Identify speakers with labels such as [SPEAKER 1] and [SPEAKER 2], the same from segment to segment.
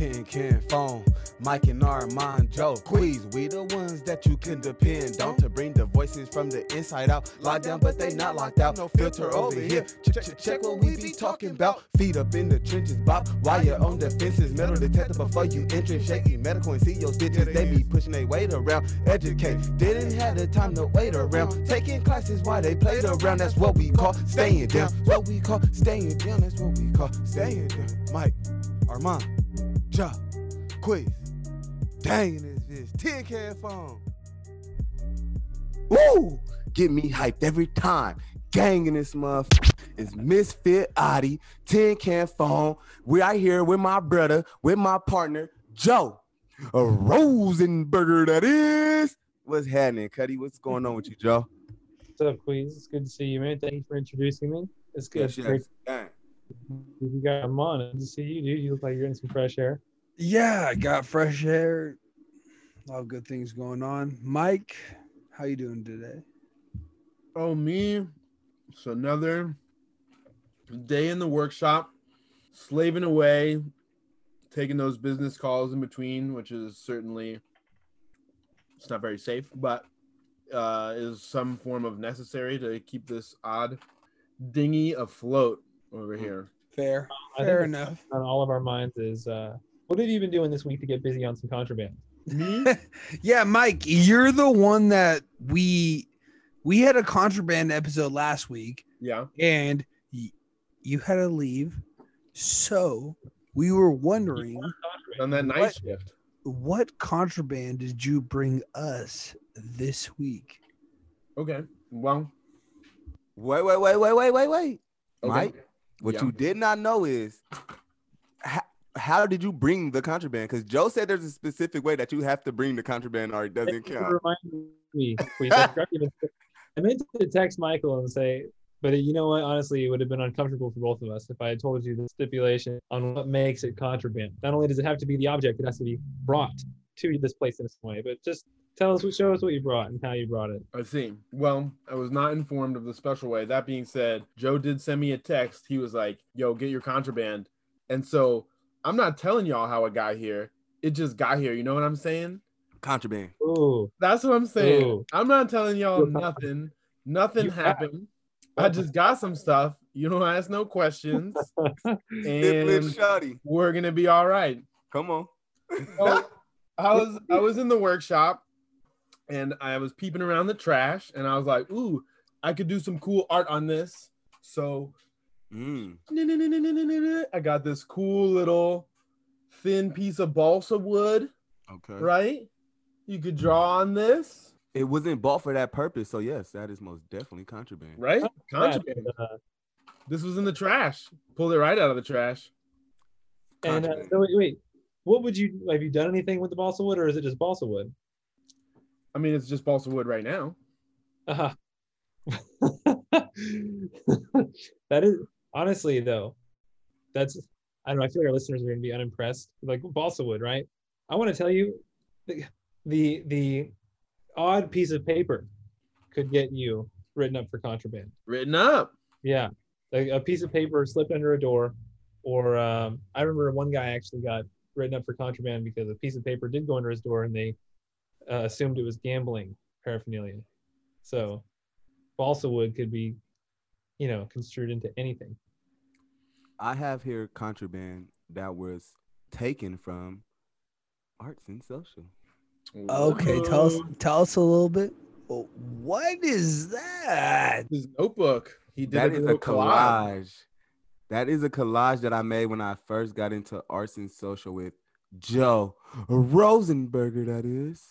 [SPEAKER 1] Tin can phone, Mike and Armand Joe. Queez, we the ones that you can depend on to bring the voices from the inside out. Locked down, but they not locked out. No filter over here. Check, check, check what we be talking about. Feet up in the trenches, Bob. While you're on metal detector before you enter. Shaky medical and see your stitches. They be pushing their weight around. Educate, didn't have the time to wait around. Taking classes while they played around. That's what we call staying down. What we call staying down. That's what we call staying down. Mike, Armand, Ja, Queez. Dang, this is Tin Can Phone.
[SPEAKER 2] Woo! Get me hyped every time. Gang in this month is Misfit Adi, Tin Can Phone. We are here with my brother, with my partner, Joe. A Rosenberger, that is. What's happening, Cuddy? What's going on with you, Joe?
[SPEAKER 3] What's up, Queez? It's good to see you, man. Thank you for introducing me. It's good.
[SPEAKER 2] Yes, yes.
[SPEAKER 3] Great
[SPEAKER 2] Dang.
[SPEAKER 3] you got him on. Good to see you, dude. You look like you're in some fresh air.
[SPEAKER 4] Yeah, I got fresh air. A lot of good things going on. Mike, how you doing today?
[SPEAKER 5] Oh, me. It's another day in the workshop, slaving away, taking those business calls in between, which is certainly it's not very safe, but uh, is some form of necessary to keep this odd dinghy afloat over here.
[SPEAKER 4] Fair.
[SPEAKER 3] I
[SPEAKER 4] Fair enough.
[SPEAKER 3] On all of our minds is uh, what have you been doing this week to get busy on some contraband?
[SPEAKER 5] Me?
[SPEAKER 4] Yeah, Mike, you're the one that we we had a contraband episode last week
[SPEAKER 5] yeah.
[SPEAKER 4] and y- you had to leave. So we were wondering
[SPEAKER 5] On that night
[SPEAKER 4] What?
[SPEAKER 5] shift.
[SPEAKER 4] what contraband did you bring us this week?
[SPEAKER 5] Okay. Well,
[SPEAKER 2] Wait, wait, wait, wait, wait, wait, wait.
[SPEAKER 5] okay.
[SPEAKER 2] Mike, what
[SPEAKER 5] Yeah.
[SPEAKER 2] you did not know is how, how did you bring the contraband? Because Joe said there's a specific way that you have to bring the contraband or it doesn't
[SPEAKER 3] Thank
[SPEAKER 2] count.
[SPEAKER 3] reminding me. I forgot to even- I meant to text Michael and say, but you know what? Honestly, it would have been uncomfortable for both of us if I had told you the stipulation on what makes it contraband. Not only does it have to be the object, it has to be brought to this place in some way. But just tell us, show us what you brought and how you brought it.
[SPEAKER 5] I see. Well, I was not informed of the special way. That being said, Joe did send me a text. He was like, "Yo, get your contraband." And so I'm not telling y'all how it got here. It just got here. You know what I'm saying?
[SPEAKER 2] Contraband.
[SPEAKER 3] Ooh,
[SPEAKER 5] That's what I'm saying.
[SPEAKER 3] Ooh.
[SPEAKER 5] I'm not telling y'all nothing. Nothing
[SPEAKER 3] You-
[SPEAKER 5] happened. I just got some stuff. You don't ask no questions, and
[SPEAKER 2] Shotty.
[SPEAKER 5] we're gonna be all right.
[SPEAKER 2] Come on.
[SPEAKER 5] So I was I was in the workshop and I was peeping around the trash and I was like, ooh, I could do some cool art on this. So
[SPEAKER 2] Mm.
[SPEAKER 5] I got this cool little thin piece of balsa wood,
[SPEAKER 2] Okay.
[SPEAKER 5] right? You could draw on this,
[SPEAKER 2] It wasn't bought for that purpose, so yes, that is most definitely contraband.
[SPEAKER 5] right? Contraband.
[SPEAKER 3] uh,
[SPEAKER 5] This was in the trash. Pulled it right out of the trash.
[SPEAKER 3] and uh, so wait, wait, what would you have you done anything with the balsa wood, or is it just balsa wood?
[SPEAKER 5] I mean, it's just balsa wood right now.
[SPEAKER 3] Uh-huh. that is honestly though, that's I don't know. I feel like our listeners are going to be unimpressed. Like balsa wood, right? I want to tell you, the, the the odd piece of paper could get you written up for contraband.
[SPEAKER 5] Written up.
[SPEAKER 3] Yeah, like a piece of paper slipped under a door, or um, I remember one guy actually got written up for contraband because a piece of paper did go under his door, and they uh, assumed it was gambling paraphernalia. So, balsa wood could be, you know, construed into anything.
[SPEAKER 2] I have here contraband that was taken from arts and social.
[SPEAKER 4] Okay, tell us tell us a little bit. What is that?
[SPEAKER 5] His notebook. He did
[SPEAKER 2] That
[SPEAKER 5] a
[SPEAKER 2] is a
[SPEAKER 5] little
[SPEAKER 2] collage. That is a collage that I made when I first got into arts and social with Joe Rosenberger. That is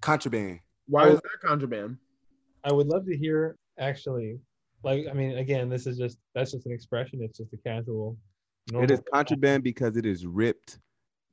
[SPEAKER 2] contraband.
[SPEAKER 5] Why oh. is that contraband?
[SPEAKER 3] I would love to hear actually, like, I mean, again, this is just that's just an expression. It's just a casual.
[SPEAKER 2] It is contraband because it is ripped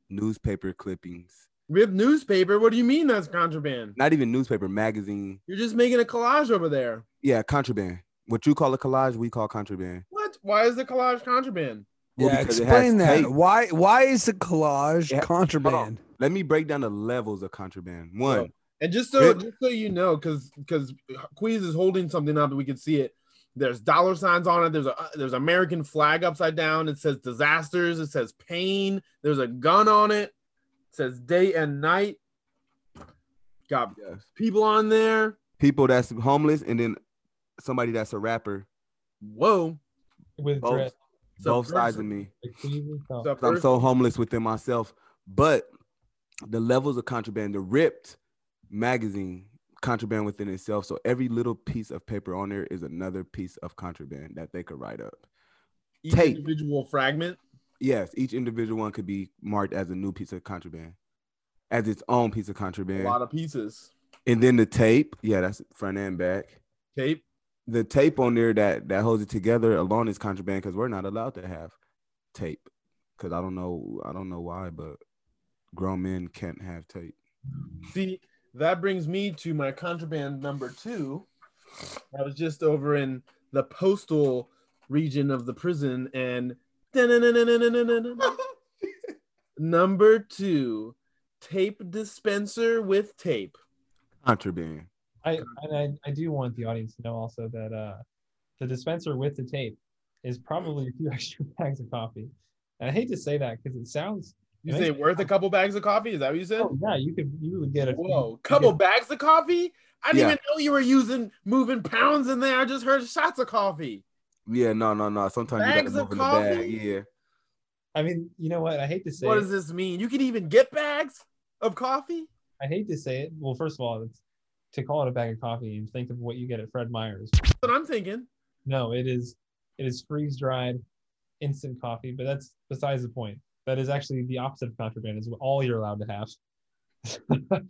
[SPEAKER 2] newspaper clippings.
[SPEAKER 5] Ripped newspaper. What do you mean that's contraband?
[SPEAKER 2] Not even newspaper, magazine.
[SPEAKER 5] You're just making a collage over there.
[SPEAKER 2] Yeah, contraband. What you call a collage, we call contraband.
[SPEAKER 5] What? Why is the collage contraband?
[SPEAKER 2] Well,
[SPEAKER 4] yeah, explain that.
[SPEAKER 2] tape.
[SPEAKER 4] Why why is the collage
[SPEAKER 2] Yeah, hold
[SPEAKER 4] contraband?
[SPEAKER 2] Let me break down the levels of contraband. One,
[SPEAKER 5] And just so
[SPEAKER 2] Rip-
[SPEAKER 5] just so you know, because because Queez is holding something up and we can see it. There's dollar signs on it. There's a uh, there's American flag upside down. It says disasters. It says pain. There's a gun on it. It says day and night. Got
[SPEAKER 2] Yes.
[SPEAKER 5] people on there.
[SPEAKER 2] People that's homeless, and then somebody that's a rapper.
[SPEAKER 5] Whoa.
[SPEAKER 3] with
[SPEAKER 2] Both,
[SPEAKER 3] dread,
[SPEAKER 5] So
[SPEAKER 2] both sides of me.
[SPEAKER 3] like, queasy stuff.
[SPEAKER 5] So
[SPEAKER 2] 'Cause I'm so homeless within myself. But the levels of contraband, the ripped magazine, contraband within itself. So every little piece of paper on there is another piece of contraband that they could write up.
[SPEAKER 5] each
[SPEAKER 2] tape.
[SPEAKER 5] individual fragment.
[SPEAKER 2] Yes, each individual one could be marked as a new piece of contraband, as its own piece of contraband.
[SPEAKER 5] A lot of pieces.
[SPEAKER 2] And then the tape, yeah, that's front and back.
[SPEAKER 5] Tape.
[SPEAKER 2] The tape on there that that holds it together alone is contraband because we're not allowed to have tape. Because I don't know, I don't know why, but grown men can't have tape.
[SPEAKER 5] See, that brings me to my contraband number two. I was just over in the postal region of the prison, and number two, tape dispenser with tape.
[SPEAKER 2] Contraband.
[SPEAKER 3] I and I, I do want the audience to know also that uh, the dispenser with the tape is probably a few extra bags of coffee. And I hate to say that because it sounds.
[SPEAKER 5] You say
[SPEAKER 3] makes-
[SPEAKER 5] worth a couple bags of coffee? Is that what you said?
[SPEAKER 3] Oh, yeah, you could you would get a
[SPEAKER 5] Whoa, couple bags of coffee? I didn't
[SPEAKER 2] Yeah.
[SPEAKER 5] even know you were using moving pounds in there. I just heard shots of coffee.
[SPEAKER 2] Yeah, no, no, no. Sometimes
[SPEAKER 5] Bags
[SPEAKER 2] you
[SPEAKER 5] of
[SPEAKER 2] gotta move in the bag.
[SPEAKER 5] coffee?
[SPEAKER 2] Yeah.
[SPEAKER 3] I mean, you know what? I hate to say
[SPEAKER 5] What does this mean? You can even get bags of coffee?
[SPEAKER 3] I hate to say it. Well, first of all, it's to call it a bag of coffee and think of what you get at Fred Meyer's.
[SPEAKER 5] That's what I'm thinking.
[SPEAKER 3] No, it is it is freeze dried instant coffee, but that's besides the point. That is actually the opposite of contraband, is all you're allowed to have.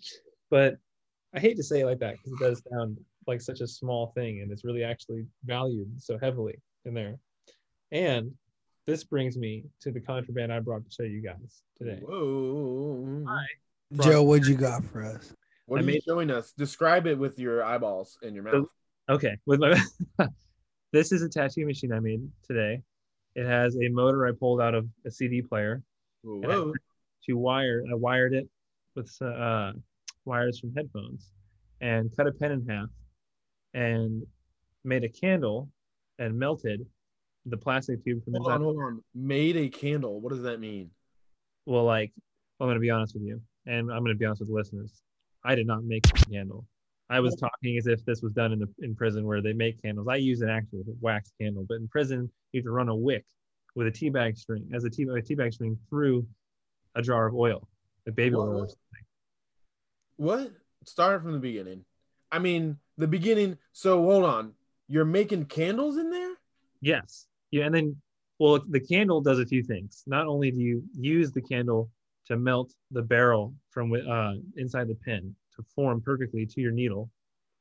[SPEAKER 3] but I hate to say it like that because it does sound like such a small thing and it's really actually valued so heavily in there. And this brings me to the contraband I brought to show you guys today.
[SPEAKER 5] Whoa. Hi.
[SPEAKER 4] Joe, what'd you got for us?
[SPEAKER 5] What
[SPEAKER 3] I
[SPEAKER 5] are you showing us? Describe it with your eyeballs and your mouth.
[SPEAKER 3] Okay, with my this is a tattoo machine I made today. It has a motor I pulled out of a CD player
[SPEAKER 5] Whoa.
[SPEAKER 3] to wire. I wired it with uh, wires from headphones and cut a pen in half and made a candle and melted the plastic tube from
[SPEAKER 5] Hold
[SPEAKER 3] inside.
[SPEAKER 5] on, hold on. Made a candle. What does that mean?
[SPEAKER 3] Well, like I'm gonna be honest with you, and I'm gonna be honest with the listeners. I did not make the candle. I was talking as if this was done in the in prison where they make candles. I use an actual wax candle, but in prison you have to run a wick with a tea bag string as a tea, a tea bag string through a jar of oil, like baby oil. Or
[SPEAKER 5] What?
[SPEAKER 3] something.
[SPEAKER 5] What? Start from the beginning. I mean, the beginning. So hold on. You're making candles in there?
[SPEAKER 3] Yes. Yeah, and then well, the candle does a few things. Not only do you use the candle to melt the barrel from uh, inside the pin to form perfectly to your needle,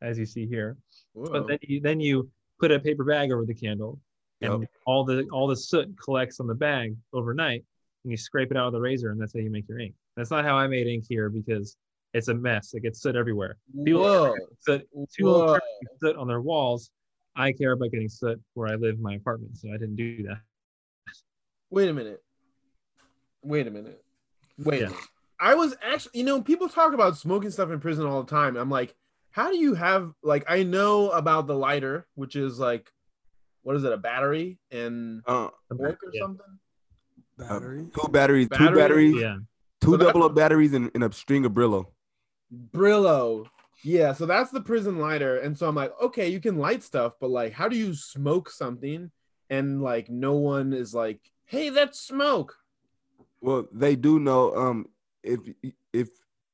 [SPEAKER 3] as you see here,
[SPEAKER 5] Whoa.
[SPEAKER 3] but then you then you put a paper bag over the candle and
[SPEAKER 2] Yep.
[SPEAKER 3] all the all the soot collects on the bag overnight and you scrape it out with a razor and that's how you make your ink that's not how i made ink here because it's a mess it gets soot everywhere people-
[SPEAKER 5] Whoa.
[SPEAKER 3] soot two little
[SPEAKER 5] Whoa.
[SPEAKER 3] turkeys soot on their walls i care about getting soot where i live in my apartment so i didn't do that
[SPEAKER 5] Wait a minute. Wait a minute. Wait
[SPEAKER 3] Yeah.
[SPEAKER 5] I was actually, you know, people talk about smoking stuff in prison all the time. I'm like, how do you have like I know about the lighter, which is like what is it, a battery and
[SPEAKER 2] Uh,
[SPEAKER 5] brick or
[SPEAKER 3] Yeah.
[SPEAKER 5] something?
[SPEAKER 4] Battery.
[SPEAKER 2] two batteries, two batteries,
[SPEAKER 3] yeah
[SPEAKER 2] two
[SPEAKER 5] So
[SPEAKER 2] double up batteries, and, and a string of Brillo.
[SPEAKER 5] Brillo. Yeah, so that's the prison lighter. And so I'm like, okay, you can light stuff, but like how do you smoke something and like no one is like, hey, that's smoke.
[SPEAKER 2] Well, they do know. Um, if if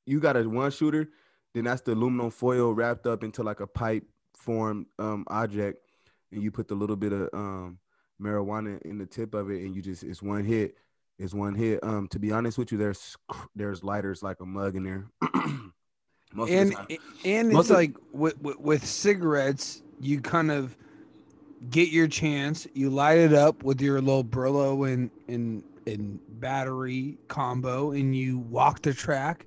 [SPEAKER 2] you got a one shooter, then that's the aluminum foil wrapped up into like a pipe form um object, and you put the little bit of um marijuana in the tip of it, and you just it's one hit. It's one hit. Um, to be honest with you, there's there's lighters like a mug in there. Most of
[SPEAKER 4] and
[SPEAKER 2] the time.
[SPEAKER 4] and
[SPEAKER 2] Most
[SPEAKER 4] it's
[SPEAKER 2] of-
[SPEAKER 4] like with, with with cigarettes, you kind of get your chance. You light it up with your little Brillo and and and battery combo, and you walk the track.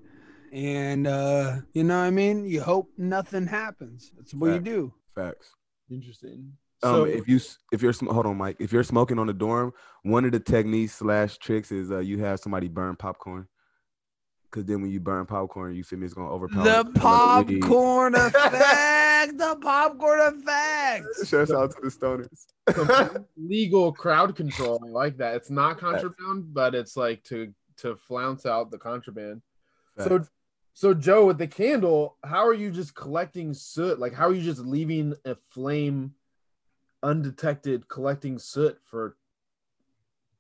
[SPEAKER 4] And uh, you know what I mean? You hope nothing happens. That's what you do.
[SPEAKER 2] Facts.
[SPEAKER 5] Interesting.
[SPEAKER 2] Um,
[SPEAKER 5] So
[SPEAKER 2] if you if you're hold on, Mike. If you're smoking on the dorm, one of the techniques slash tricks is uh, you have somebody burn popcorn. Cause then when you burn popcorn, you feel me, it's gonna overpower
[SPEAKER 4] The
[SPEAKER 2] smell of weed.
[SPEAKER 4] popcorn effect. The popcorn effect.
[SPEAKER 2] Shouts out to the stoners.
[SPEAKER 5] legal crowd control. I like that. It's not contraband, but it's like to to flounce out the contraband. So
[SPEAKER 2] Facts.
[SPEAKER 5] so Joe, with the candle, how are you just collecting soot? Like how are you just leaving a flame undetected collecting soot for X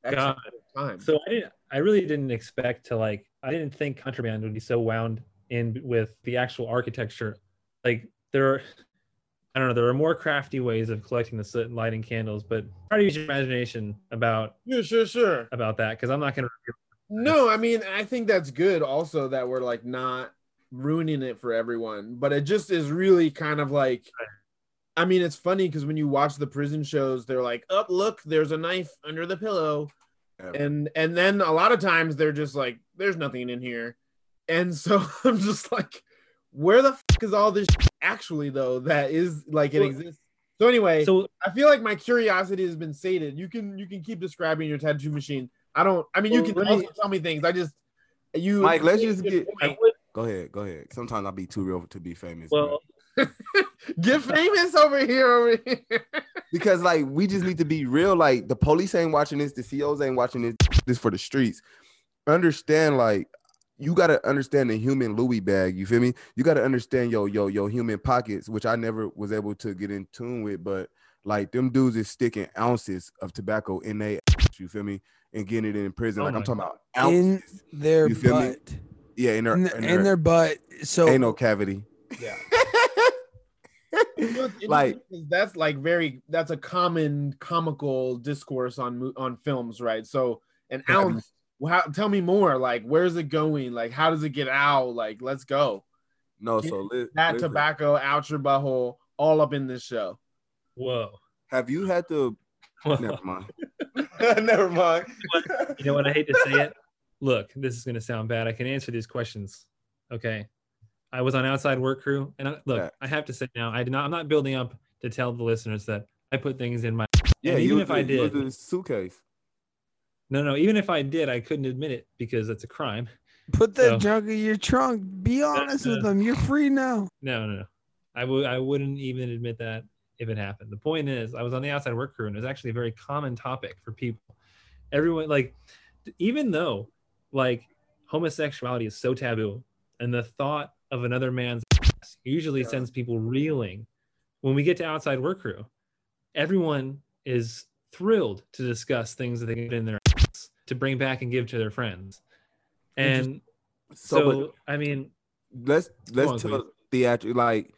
[SPEAKER 3] God.
[SPEAKER 5] time?
[SPEAKER 3] So I didn't. I really didn't expect to like. I didn't think contraband would be so wound in with the actual architecture. Like there are, I don't know. There are more crafty ways of collecting the soot and lighting candles, but try to use your imagination about
[SPEAKER 5] yeah, sure, sure.
[SPEAKER 3] about that because I'm not gonna.
[SPEAKER 5] No, I mean, I think that's good also that we're like not ruining it for everyone, but it just is really kind of like I mean, it's funny because when you watch the prison shows, they're like, "Oh, look, there's a knife under the pillow." And and then a lot of times they're just like, "There's nothing in here." And so I'm just like, "Where the fuck is all this shit actually though that is like it
[SPEAKER 3] Well,
[SPEAKER 5] exists?" So anyway,
[SPEAKER 3] So
[SPEAKER 5] I feel like my curiosity has been sated. You can you can keep describing your tattoo machine. I don't. I mean, you can
[SPEAKER 2] let
[SPEAKER 5] also tell me things. I just you.
[SPEAKER 2] Mike, let's just get-
[SPEAKER 3] I.
[SPEAKER 2] Go ahead, go ahead. Sometimes I'll be too real to be famous.
[SPEAKER 3] Well,
[SPEAKER 5] get famous over here. Over here.
[SPEAKER 2] because like we just need to be real. Like the police ain't watching this, the COs ain't watching this. This for the streets. Understand, like you gotta understand the human Louis bag. You feel me? You gotta understand yo yo yo human pockets, which I never was able to get in tune with. But like them dudes is sticking ounces of tobacco in they. You feel me? And getting it in prison.
[SPEAKER 3] Oh
[SPEAKER 2] like I'm
[SPEAKER 3] my
[SPEAKER 2] talking about
[SPEAKER 4] In their
[SPEAKER 2] You feel me?
[SPEAKER 4] butt.
[SPEAKER 2] yeah, in their,
[SPEAKER 4] In,
[SPEAKER 2] in
[SPEAKER 4] their, in
[SPEAKER 2] their-
[SPEAKER 4] their butt. So
[SPEAKER 2] ain't no cavity.
[SPEAKER 4] Yeah.
[SPEAKER 5] You know, it's
[SPEAKER 2] Like-
[SPEAKER 5] that's like very that's a common comical discourse on on films, right? So an
[SPEAKER 2] Yeah.
[SPEAKER 5] ounce. How, tell me more. Like, where's it going? Like, how does it get out? Like, let's go.
[SPEAKER 2] No, so li-
[SPEAKER 5] That
[SPEAKER 2] listen.
[SPEAKER 5] tobacco out your butthole, all up in this show.
[SPEAKER 3] whoa.
[SPEAKER 2] Have you had to?
[SPEAKER 3] whoa.
[SPEAKER 2] Never mind.
[SPEAKER 5] Never mind.
[SPEAKER 3] You know what? I hate to say it. Look, this is gonna sound bad. I can answer these questions. Okay. I was on outside work crew, and I, look,
[SPEAKER 2] Yeah.
[SPEAKER 3] I have to say now, I did not. I'm not building up to tell the listeners that I put things in my.
[SPEAKER 2] Yeah,
[SPEAKER 3] And
[SPEAKER 2] you
[SPEAKER 3] even
[SPEAKER 2] was
[SPEAKER 3] if I
[SPEAKER 2] the- you
[SPEAKER 3] did-
[SPEAKER 2] the suitcase.
[SPEAKER 3] No, no. Even if I did, I couldn't admit it because it's a crime.
[SPEAKER 4] put that
[SPEAKER 3] So-
[SPEAKER 4] junk in your trunk. Be honest with
[SPEAKER 3] uh,
[SPEAKER 4] them. You're free now.
[SPEAKER 3] No, no, no. I would. I wouldn't even admit that if it happened. The point is, I was on the outside work crew, and it was actually a very common topic for people. Everyone, like, even though, like, homosexuality is so taboo, and the thought of another man's ass usually
[SPEAKER 5] Yeah.
[SPEAKER 3] sends people reeling. When we get to outside work crew, everyone is thrilled to discuss things that they get in their ass to bring back and give to their friends. And
[SPEAKER 2] So,
[SPEAKER 3] so, I mean,
[SPEAKER 2] let's let's
[SPEAKER 3] on,
[SPEAKER 2] tell theatrical like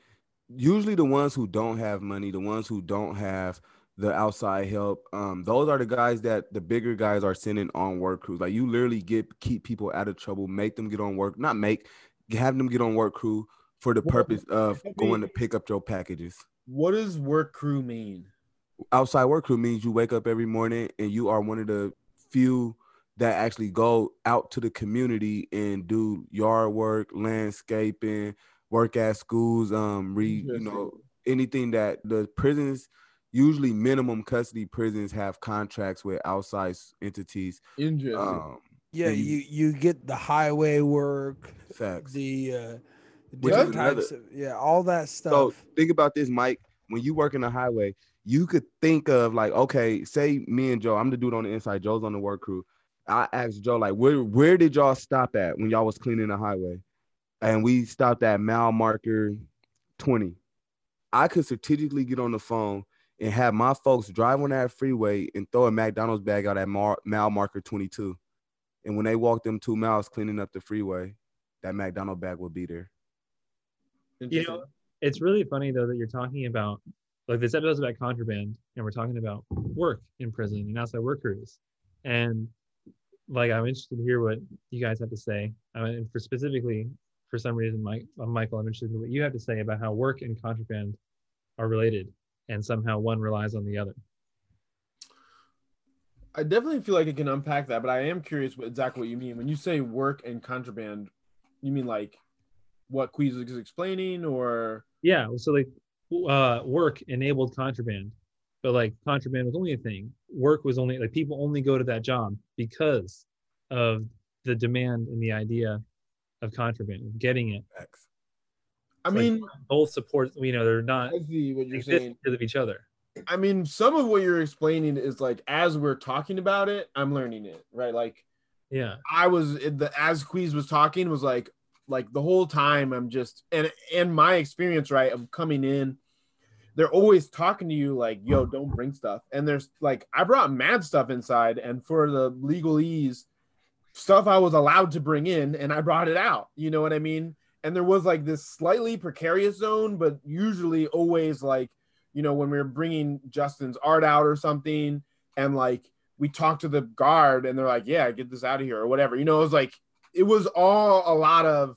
[SPEAKER 2] usually the ones who don't have money, the ones who don't have the outside help, um, those are the guys that the bigger guys are sending on work crews. Like you literally get keep people out of trouble, make them get on work, not make have them get on work crew for the purpose of going to pick up your packages.
[SPEAKER 5] What does work crew mean?
[SPEAKER 2] outside work crew means you wake up every morning and you are one of the few that actually go out to the community and do yard work, landscaping, work at schools, um, read, you know, anything that the prisons usually minimum custody prisons have contracts with outside entities.
[SPEAKER 5] Interesting.
[SPEAKER 2] Um,
[SPEAKER 4] Yeah,
[SPEAKER 2] and
[SPEAKER 4] you you get the highway work,
[SPEAKER 2] facts.
[SPEAKER 4] the uh, different
[SPEAKER 2] is another-
[SPEAKER 4] types of yeah, all that stuff.
[SPEAKER 2] So think about this, Mike. When you work in the highway, you could think of like, okay, say me and Joe, I'm the dude on the inside, Joe's on the work crew. I asked Joe, like, where where did y'all stop at when y'all was cleaning the highway? And we stopped at mile marker 20. I could strategically get on the phone and have my folks drive on that freeway and throw a McDonald's bag out at mar- mile marker 22. And when they walk them two miles cleaning up the freeway, that McDonald bag will be there.
[SPEAKER 3] you know, it's really funny though that you're talking about like this episode's about contraband and we're talking about work in prison and outside work crews and like i'm interested to hear what you guys have to say. I mean, for specifically for some reason mike uh, michael i'm interested in what you have to say about how work and contraband are related and somehow one relies on the other
[SPEAKER 5] I definitely feel like I can unpack that, but I am curious what exactly what you mean when you say work and contraband. You mean like what Queez is explaining, or
[SPEAKER 3] yeah so like uh work enabled contraband but like contraband was only a thing work was only like people only go to that job because of the demand and the idea of contraband, of getting it.
[SPEAKER 2] Facts.
[SPEAKER 5] I
[SPEAKER 3] It's like
[SPEAKER 5] mean,
[SPEAKER 3] both support. You know, they're not
[SPEAKER 5] I see what you're saying.
[SPEAKER 3] because of each other.
[SPEAKER 5] I mean, some of what you're explaining is like as we're talking about it, I'm learning it, right? Like
[SPEAKER 3] Yeah,
[SPEAKER 5] I was the as Queez was talking was like like the whole time I'm just and and my experience right of coming in, they're always talking to you like, yo, don't bring stuff. And there's like I brought mad stuff inside, and for the legalese stuff I was allowed to bring in, and I brought it out. You know what I mean? And there was like this slightly precarious zone, but usually always like, you know, when we were bringing Justin's art out or something, and like we talked to the guard and they're like, yeah, get this out of here or whatever. You know, it was like, it was all a lot of,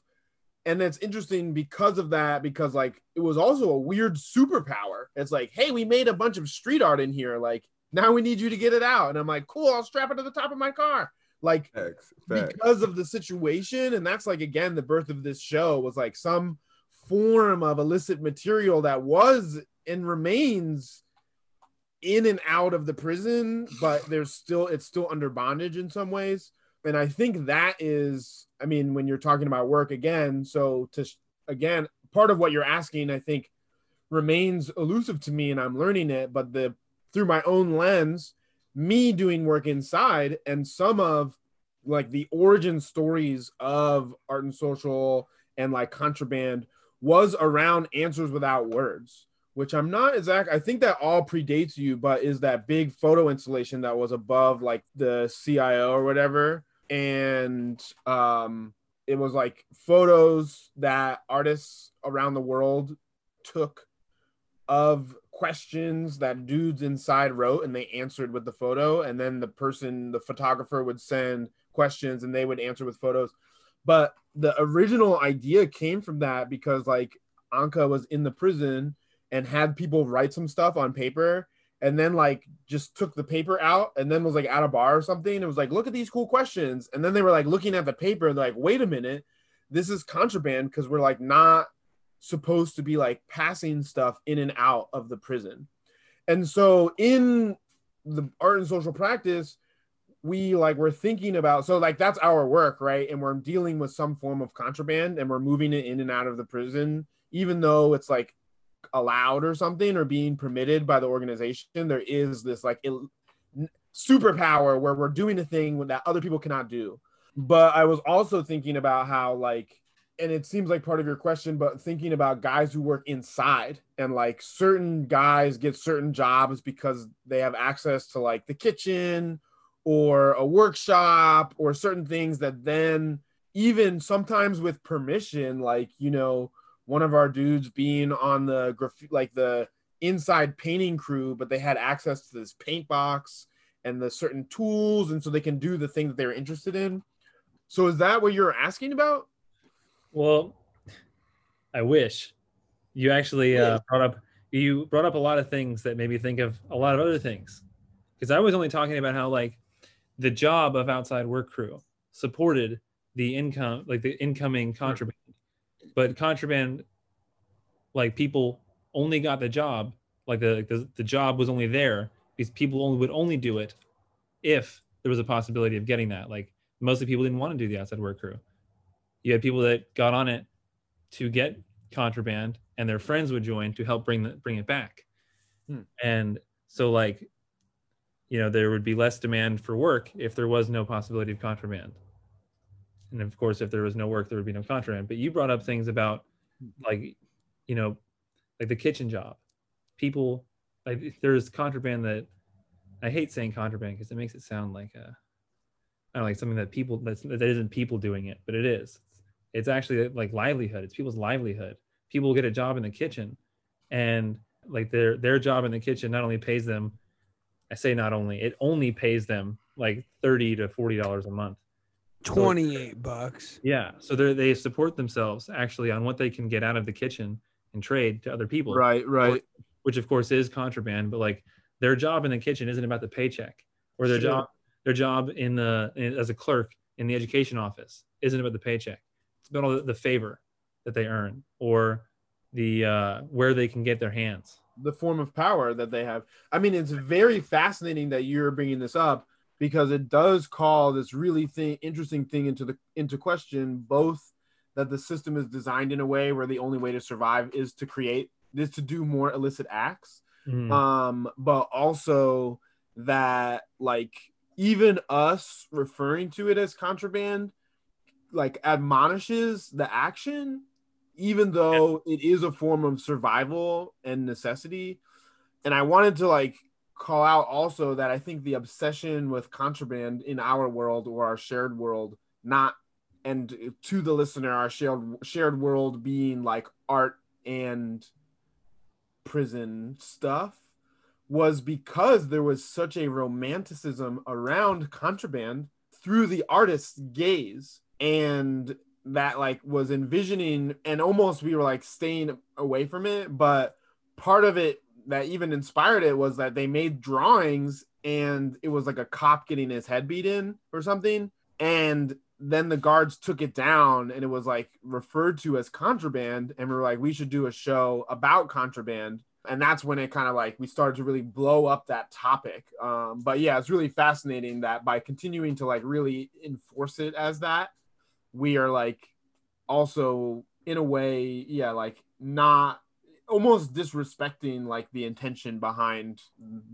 [SPEAKER 5] and that's interesting because of that, because like it was also a weird superpower. It's like, hey, we made a bunch of street art in here. Like, now we need you to get it out. And I'm like, cool, I'll strap it to the top of my car. Like,
[SPEAKER 2] Facts. Facts.
[SPEAKER 5] because of the situation and that's like again the birth of this show was like some form of illicit material that was and remains in and out of the prison but there's still it's still under bondage in some ways. And i think that is i mean when you're talking about work again so to again part of what you're asking i think remains elusive to me and i'm learning it but the through my own lens me doing work inside and some of like the origin stories of art and social and like contraband was around answers without words which i'm not exact i think that all predates you but is that big photo installation that was above like the cio or whatever. And um it was like photos that artists around the world took of questions that dudes inside wrote and they answered with the photo. And then the person the photographer would send questions and they would answer with photos. But the original idea came from that because like anka was in the prison and had people write some stuff on paper and then like just took the paper out and then was like at a bar or something and was like look at these cool questions and then they were like looking at the paper and they're like wait a minute this is contraband because we're like not supposed to be like passing stuff in and out of the prison. And so in the art and social practice, we like we're thinking about so like that's our work, right? And we're dealing with some form of contraband and we're moving it in and out of the prison, even though it's like allowed or something or being permitted by the organization. There is this like il- superpower where we're doing a thing that other people cannot do. But I was also thinking about how like and it seems like part of your question, but thinking about guys who work inside and like certain guys get certain jobs because they have access to like the kitchen or a workshop or certain things that then even sometimes with permission, like you know, one of our dudes being on the graf- like the inside painting crew, but they had access to this paint box and the certain tools, and so they can do the thing that they're interested in. So is that what you're asking about?
[SPEAKER 3] Well, I wish you actually uh, brought up you brought up a lot of things that made me think of a lot of other things. Because I was only talking about how like the job of outside work crew supported the income, like the incoming contraband, but contraband, like people only got the job, like the like the, the job was only there because people only would only do it if there was a possibility of getting that. Like mostly people didn't want to do the outside work crew you had people that got on it to get contraband and their friends would join to help bring the, bring it back
[SPEAKER 5] Hmm.
[SPEAKER 3] and so like you know there would be less demand for work if there was no possibility of contraband and of course if there was no work there would be no contraband but you brought up things about like you know like the kitchen job people like there's contraband that i hate saying contraband because it makes it sound like a I don't know, like something that people that's that isn't people doing it, but it is. It's actually like livelihood. It's people's livelihood. People get a job in the kitchen, and like their their job in the kitchen not only pays them, I say not only, it only pays them like thirty to forty dollars a month.
[SPEAKER 4] 28 bucks.
[SPEAKER 3] Yeah, so they they support themselves actually on what they can get out of the kitchen and trade to other people.
[SPEAKER 5] Right, right.
[SPEAKER 3] Which of course is contraband, but like their job in the kitchen isn't about the paycheck, or their
[SPEAKER 5] Sure.
[SPEAKER 3] job their job in the in, as a clerk in the education office isn't about the paycheck. It's about all the, the favor that they earn or the uh, where they can get their hands.
[SPEAKER 5] the form of power that they have. I mean, it's very fascinating that you're bringing this up because it does call this really thing, interesting thing into the into question both that the system is designed in a way where the only way to survive is to create is to do more illicit acts
[SPEAKER 3] Mm.
[SPEAKER 5] um but also that like even us referring to it as contraband like admonishes the action even though it is a form of survival and necessity and i wanted to like call out also that i think the obsession with contraband in our world or our shared world not and to the listener our shared shared world being like art and prison stuff was because there was such a romanticism around contraband through the artist's gaze. And that like was envisioning and almost we were like staying away from it but part of it that even inspired it was that they made drawings and it was like a cop getting his head beat in or something. And then the guards took it down and it was like referred to as contraband and we were like we should do a show about contraband. And that's when it kind of like we started to really blow up that topic. Um, but yeah it's really fascinating that by continuing to like really enforce it as that we are like also in a way yeah like not almost disrespecting like the intention behind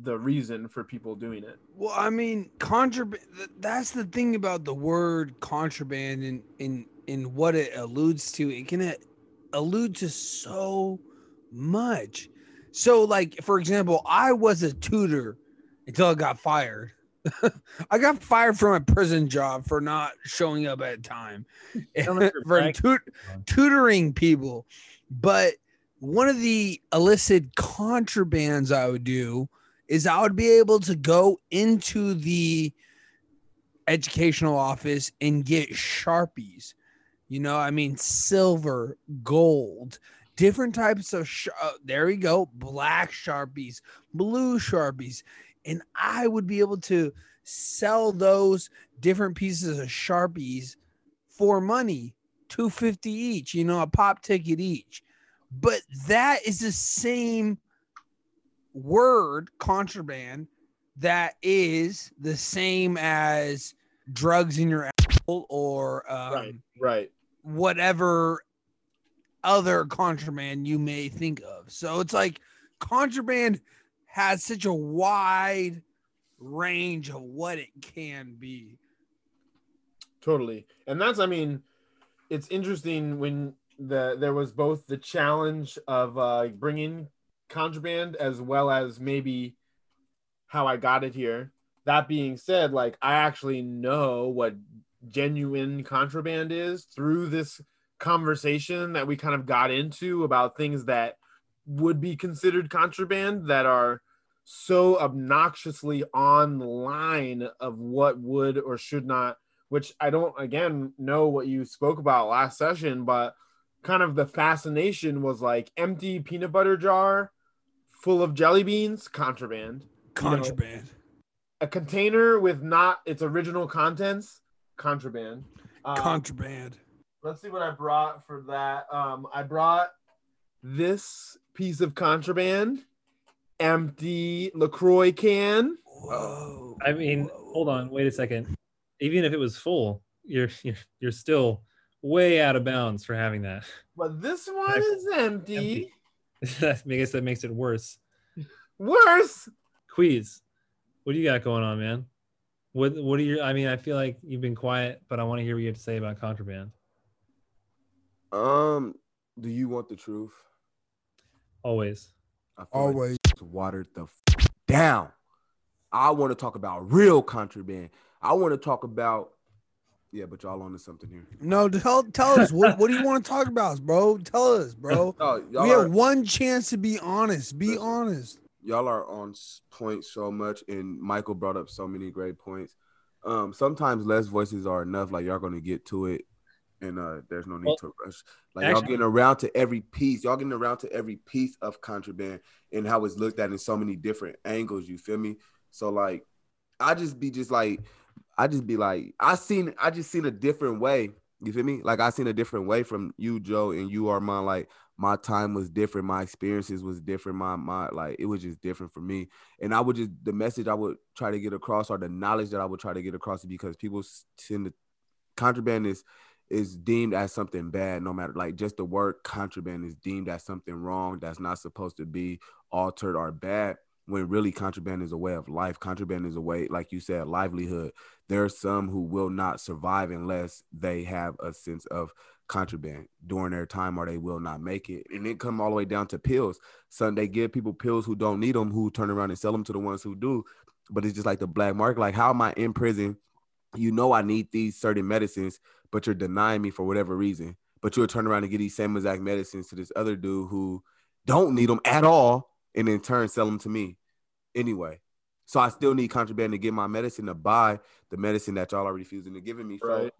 [SPEAKER 5] the reason for people doing it
[SPEAKER 4] Well, I mean, contraband. That's the thing about the word contraband and in in what it alludes to. It can uh, allude to so much. So, like for example, I was a tutor until I got fired. I got fired from a prison job for not showing up at time
[SPEAKER 3] Sound
[SPEAKER 4] for tut- tutoring people. But one of the illicit contrabands I would do is I would be able to go into the educational office and get sharpies. You know, I mean, silver, gold, different types of. Sh- uh, there we go, black sharpies, blue sharpies, and I would be able to sell those different pieces of sharpies for money, two fifty each. You know, a pop ticket each. But that is the same word contraband that is the same as drugs in your apple or um,
[SPEAKER 5] right right
[SPEAKER 4] whatever other contraband you may think of. So it's like contraband has such a wide range of what it can be.
[SPEAKER 5] totally and that's i mean it's interesting when the there was both the challenge of uh bringing contraband as well as maybe how i got it here. That being said like i actually know what genuine contraband is through this conversation that we kind of got into about things that would be considered contraband that are so obnoxiously on the line of what would or should not which I don't again know what you spoke about last session, but kind of the fascination was like empty peanut butter jar full of jelly beans, contraband.
[SPEAKER 4] Contraband.
[SPEAKER 5] A container with not its original contents, contraband. Um,
[SPEAKER 4] Contraband.
[SPEAKER 5] let's see what I brought for that. Um, I brought this piece of contraband, empty LaCroix can.
[SPEAKER 4] Whoa.
[SPEAKER 3] I mean,
[SPEAKER 4] Whoa.
[SPEAKER 3] hold on, wait a second. Even if it was full, you're you're, you're still way out of bounds for having that.
[SPEAKER 5] But this one is empty.
[SPEAKER 3] Empty. I guess that makes it worse.
[SPEAKER 5] Worse.
[SPEAKER 3] Queez, what do you got going on, man? What what are your? I mean, I feel like you've been quiet, but I want to hear what you have to say about contraband.
[SPEAKER 2] Um, do you want the truth?
[SPEAKER 3] Always.
[SPEAKER 2] I feel like
[SPEAKER 4] Always.
[SPEAKER 2] it's watered the f- down. I want to talk about real contraband. I want to talk about. Yeah, but y'all on to something here.
[SPEAKER 4] No, tell tell us what what do you want to talk about, bro? Tell us, bro.
[SPEAKER 2] Oh, y'all
[SPEAKER 4] We
[SPEAKER 2] are,
[SPEAKER 4] have one chance to be honest. Be
[SPEAKER 2] Listen.
[SPEAKER 4] honest.
[SPEAKER 2] y'all are on point so much, and Michael brought up so many great points. Um, sometimes less voices are enough. Like y'all gonna get to it, and uh, there's no need
[SPEAKER 3] Well,
[SPEAKER 2] to rush. Like y'all getting around to every piece. Y'all getting around to every piece of contraband and how it's looked at in so many different angles. You feel me? So like, I just be just like, I just be like, I seen, I just seen a different way. You feel me? Like I seen a different way from you, Joe, and you, Armand. Like my time was different, my experiences was different. My my like it was just different for me. And I would just the message I would try to get across or the knowledge that I would try to get across because people tend to contraband is is deemed as something bad no matter like just the word contraband is deemed as something wrong that's not supposed to be altered or bad when really contraband is a way of life contraband is a way like you said livelihood. There are some who will not survive unless they have a sense of contraband. During their time or they will not make it. And it come all the way down to pills. Some they give people pills who don't need them who turn around and sell them to the ones who do. But it's just like the black market. Like how am i in prison? You know i need these certain medicines but you're denying me for whatever reason. But you'll turn around and get these same exact medicines to this other dude who don't need them at all and in turn sell them to me anyway so i still need contraband to get my medicine to buy the medicine that y'all are refusing to giving me so
[SPEAKER 5] Right.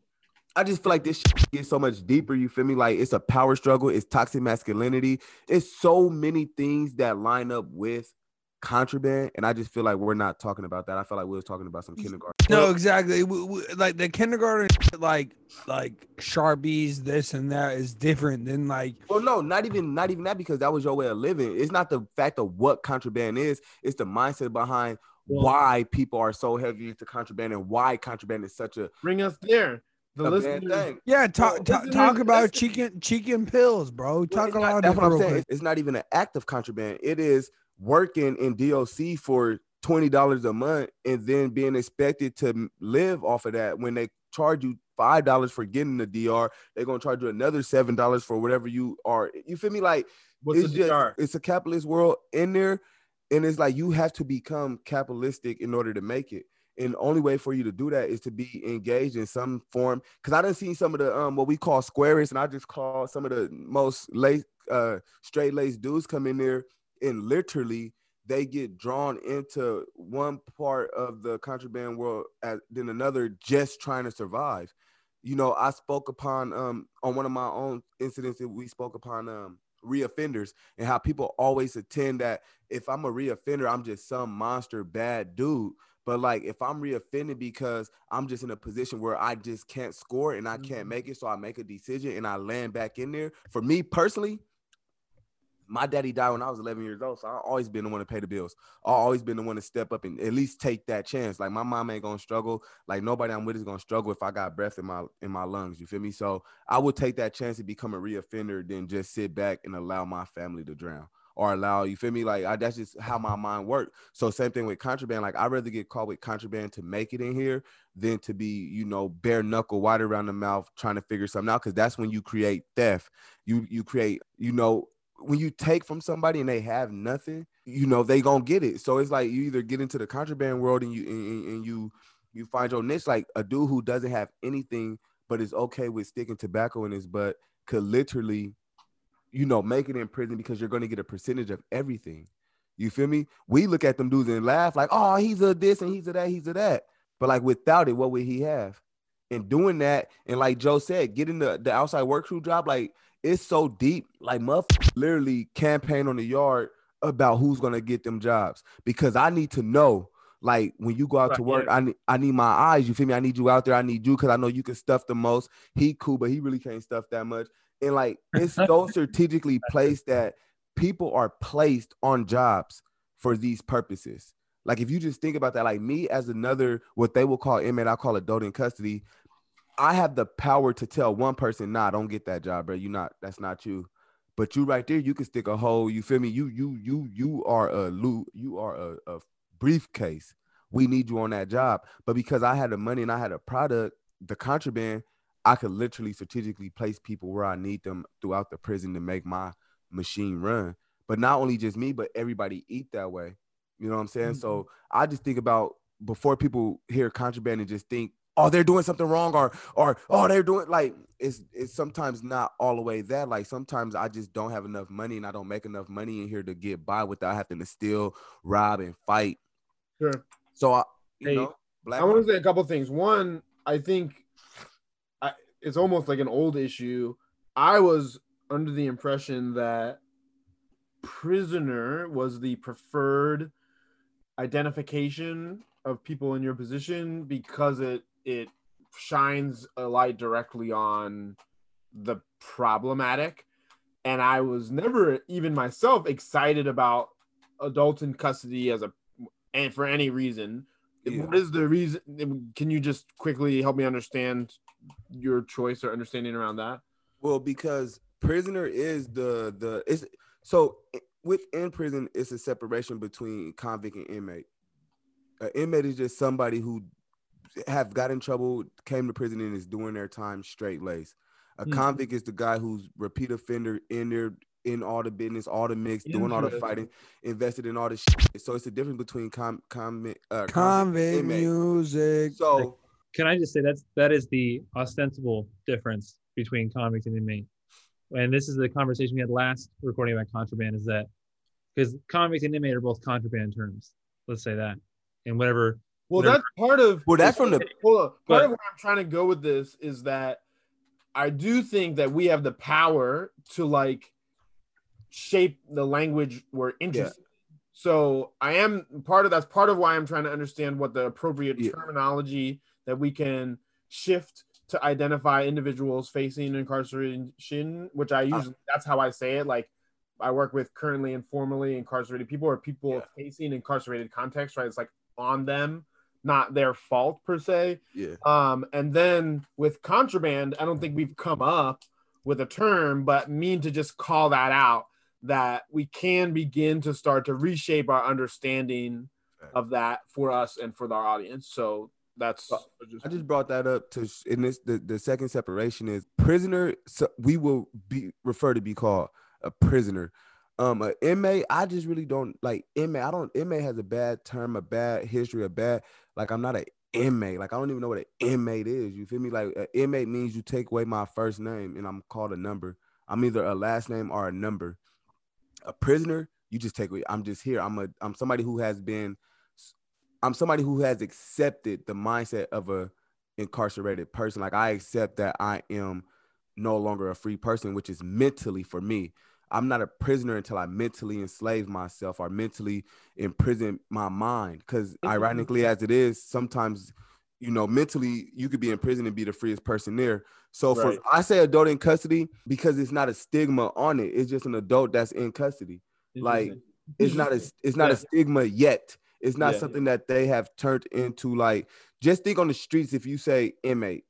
[SPEAKER 2] I just feel like this shit gets so much deeper. You feel me? Like it's a power struggle. It's toxic masculinity. It's so many things that line up with contraband, and I just feel like we're not talking about that. I feel like we was talking about some kindergarten.
[SPEAKER 4] No, exactly. We- we- like the kindergarten, like like sharpies, this and that is different than like
[SPEAKER 2] Well, no, not even not even that because that was your way of living. It's not the fact of what contraband is. It's the mindset behind
[SPEAKER 3] Well-
[SPEAKER 2] why people are so heavy into contraband and why contraband is such a,
[SPEAKER 5] Bring us there. The
[SPEAKER 2] a
[SPEAKER 5] listeners,
[SPEAKER 2] thing.
[SPEAKER 4] yeah. Talk
[SPEAKER 5] Well,
[SPEAKER 4] talk, talk about
[SPEAKER 5] listen.
[SPEAKER 4] chicken chicken pills, bro.
[SPEAKER 2] Well,
[SPEAKER 4] Talk
[SPEAKER 2] it's
[SPEAKER 4] a
[SPEAKER 2] not-
[SPEAKER 4] lot
[SPEAKER 2] That's
[SPEAKER 4] of
[SPEAKER 2] what I'm saying.
[SPEAKER 4] quick.
[SPEAKER 2] It's, it's not even an act of contraband. It is working in DOC for twenty dollars a month and then being expected to live off of that. When they charge you five dollars for getting the DR, they're gonna charge you another seven dollars for whatever you are. You feel me? Like
[SPEAKER 5] what's
[SPEAKER 2] it's just
[SPEAKER 5] DR?
[SPEAKER 2] it's a capitalist world in there, and it's like you have to become capitalistic in order to make it. And the only way for you to do that is to be engaged in some form. Cause I didn't see some of the um what we call squarists, and I just call some of the most lace uh straight laced dudes come in there and literally they get drawn into one part of the contraband world at, then another just trying to survive. You know, I spoke upon um on one of my own incidents that we spoke upon um reoffenders and how people always attend that if I'm a reoffender, I'm just some monster bad dude. But like if I'm reoffended because I'm just in a position where I just can't score and I can't make it, so I make a decision and I land back in there. For me personally, my daddy died when I was 11 years old, so I've always been the one to pay the bills. I've always been the one to step up and at least take that chance. Like my mom ain't gonna struggle. Like nobody I'm with is gonna struggle if I got breath in my in my lungs. You feel me? So I would take that chance to become a reoffender than just sit back and allow my family to drown or allow you feel me like I, that's just how my mind works so same thing with contraband like i'd rather get caught with contraband to make it in here than to be you know bare knuckle wide around the mouth trying to figure something out because that's when you create theft you you create you know when you take from somebody and they have nothing you know they gonna get it so it's like you either get into the contraband world and you and, and you you find your niche like a dude who doesn't have anything but is okay with sticking tobacco in his butt could literally you know, make it in prison because you're to get a percentage of everything. You feel me? We look at them dudes and laugh like, oh, he's a this and he's a that, he's a that. But like without it, what would he have? And doing that, and like Joe said, getting the, the outside work crew job, like it's so deep. Like motherfuckers literally campaign on the yard about who's gonna get them jobs because I need to know. Like when you go out to work,
[SPEAKER 5] yeah.
[SPEAKER 2] I need I need my eyes. You feel me? I need you out there. I need you because I know you can stuff the most. He cool, but he really can't stuff that much. And like it's so strategically placed that people are placed on jobs for these purposes. Like if you just think about that, like me as another what they will call inmate, I call adult in custody. I have the power to tell one person, nah, don't get that job, bro. You not that's not you. But you right there, you can stick a hole. You feel me? You you you you are a loot. You are a, a briefcase. We need you on that job. But because I had the money and I had a product, the contraband, I could literally strategically place people where I need them throughout the prison to make my machine run. But not only just me, but everybody eat that way. You know what I'm saying? So mm-hmm. I just think about before people hear contraband and just think, oh, they're doing something wrong, or or oh, they're doing like it's it's sometimes not all the way that. Like sometimes I just don't have enough money and I don't make enough money in here to get by without having to steal, rob, and fight.
[SPEAKER 5] Sure.
[SPEAKER 2] So I, you
[SPEAKER 5] Hey,
[SPEAKER 2] know, black
[SPEAKER 5] I want to say a couple things. One, I think I, it's almost like an old issue. I was under the impression that prisoner was the preferred identification of people in your position because it it shines a light directly on the problematic and i was never even myself excited about adult in custody as a and for any reason
[SPEAKER 2] Yeah.
[SPEAKER 5] What is the reason? Can you just quickly help me understand your choice or understanding around that?
[SPEAKER 2] Well, because prisoner is the the is so within prison it's a separation between convict and inmate. An inmate is just somebody who have got in trouble, came to prison, and is doing their time straight lace. A
[SPEAKER 5] Mhm.
[SPEAKER 2] convict is the guy who's repeat offender in there in all the business, all the mix, doing all the fighting, invested in all the shit. So it's the difference between com, com, uh,
[SPEAKER 4] Convict
[SPEAKER 2] inmate.
[SPEAKER 4] music.
[SPEAKER 2] So
[SPEAKER 3] Can I just say that's that is the ostensible difference between convict and inmate. And this is the conversation we had last recording about contraband is that because convict and inmate are both contraband terms. Let's say that. And whatever
[SPEAKER 5] Well, that's part of.
[SPEAKER 2] Well, that's from the-
[SPEAKER 5] Hold on. Part
[SPEAKER 3] But-
[SPEAKER 5] of where I'm trying to go with this is that I do think that we have the power to like shape the language we're interested. in. So I am part of that's part of why I'm trying to understand what the appropriate
[SPEAKER 2] Yeah.
[SPEAKER 5] terminology that we can shift to identify individuals facing incarceration, which I uh. use. that's how I say it. Like I work with currently and formerly incarcerated people or people
[SPEAKER 2] Yeah.
[SPEAKER 5] facing incarcerated context, right? It's like on them, not their fault per se.
[SPEAKER 2] yeah,
[SPEAKER 5] Um, and then with contraband, I don't think we've come up with a term, but mean to just call that out that we can begin to start to reshape our understanding of that for us and for our audience. So that's
[SPEAKER 2] I just brought that up to in this the, the second separation is prisoner. So we will be refer to be called a prisoner. Um, an inmate. I just really don't like inmate. I don't. Inmate has a bad term, a bad history, a bad like. I'm not an inmate. Like I don't even know what an inmate is. You feel me? Like an inmate means you take away my first name and I'm called a number. I'm either a last name or a number. A prisoner, you just take away. I'm just here. I'm a. I'm somebody who has been I'm somebody who has accepted the mindset of a incarcerated person. Like I accept that I am no longer a free person, which is mentally for me. I'm not a prisoner until I mentally enslave myself or mentally imprison my mind. Because mm-hmm. ironically, as it is, sometimes you know, mentally you could be in prison and be the freest person there. So for
[SPEAKER 5] Right.
[SPEAKER 2] I say adult in custody because it's not a stigma on it. It's just an adult that's in custody. Like it's not a it's not
[SPEAKER 5] Yeah.
[SPEAKER 2] a stigma yet. It's not
[SPEAKER 5] Yeah.
[SPEAKER 2] something that they have turned into like just think on the streets if you say inmate.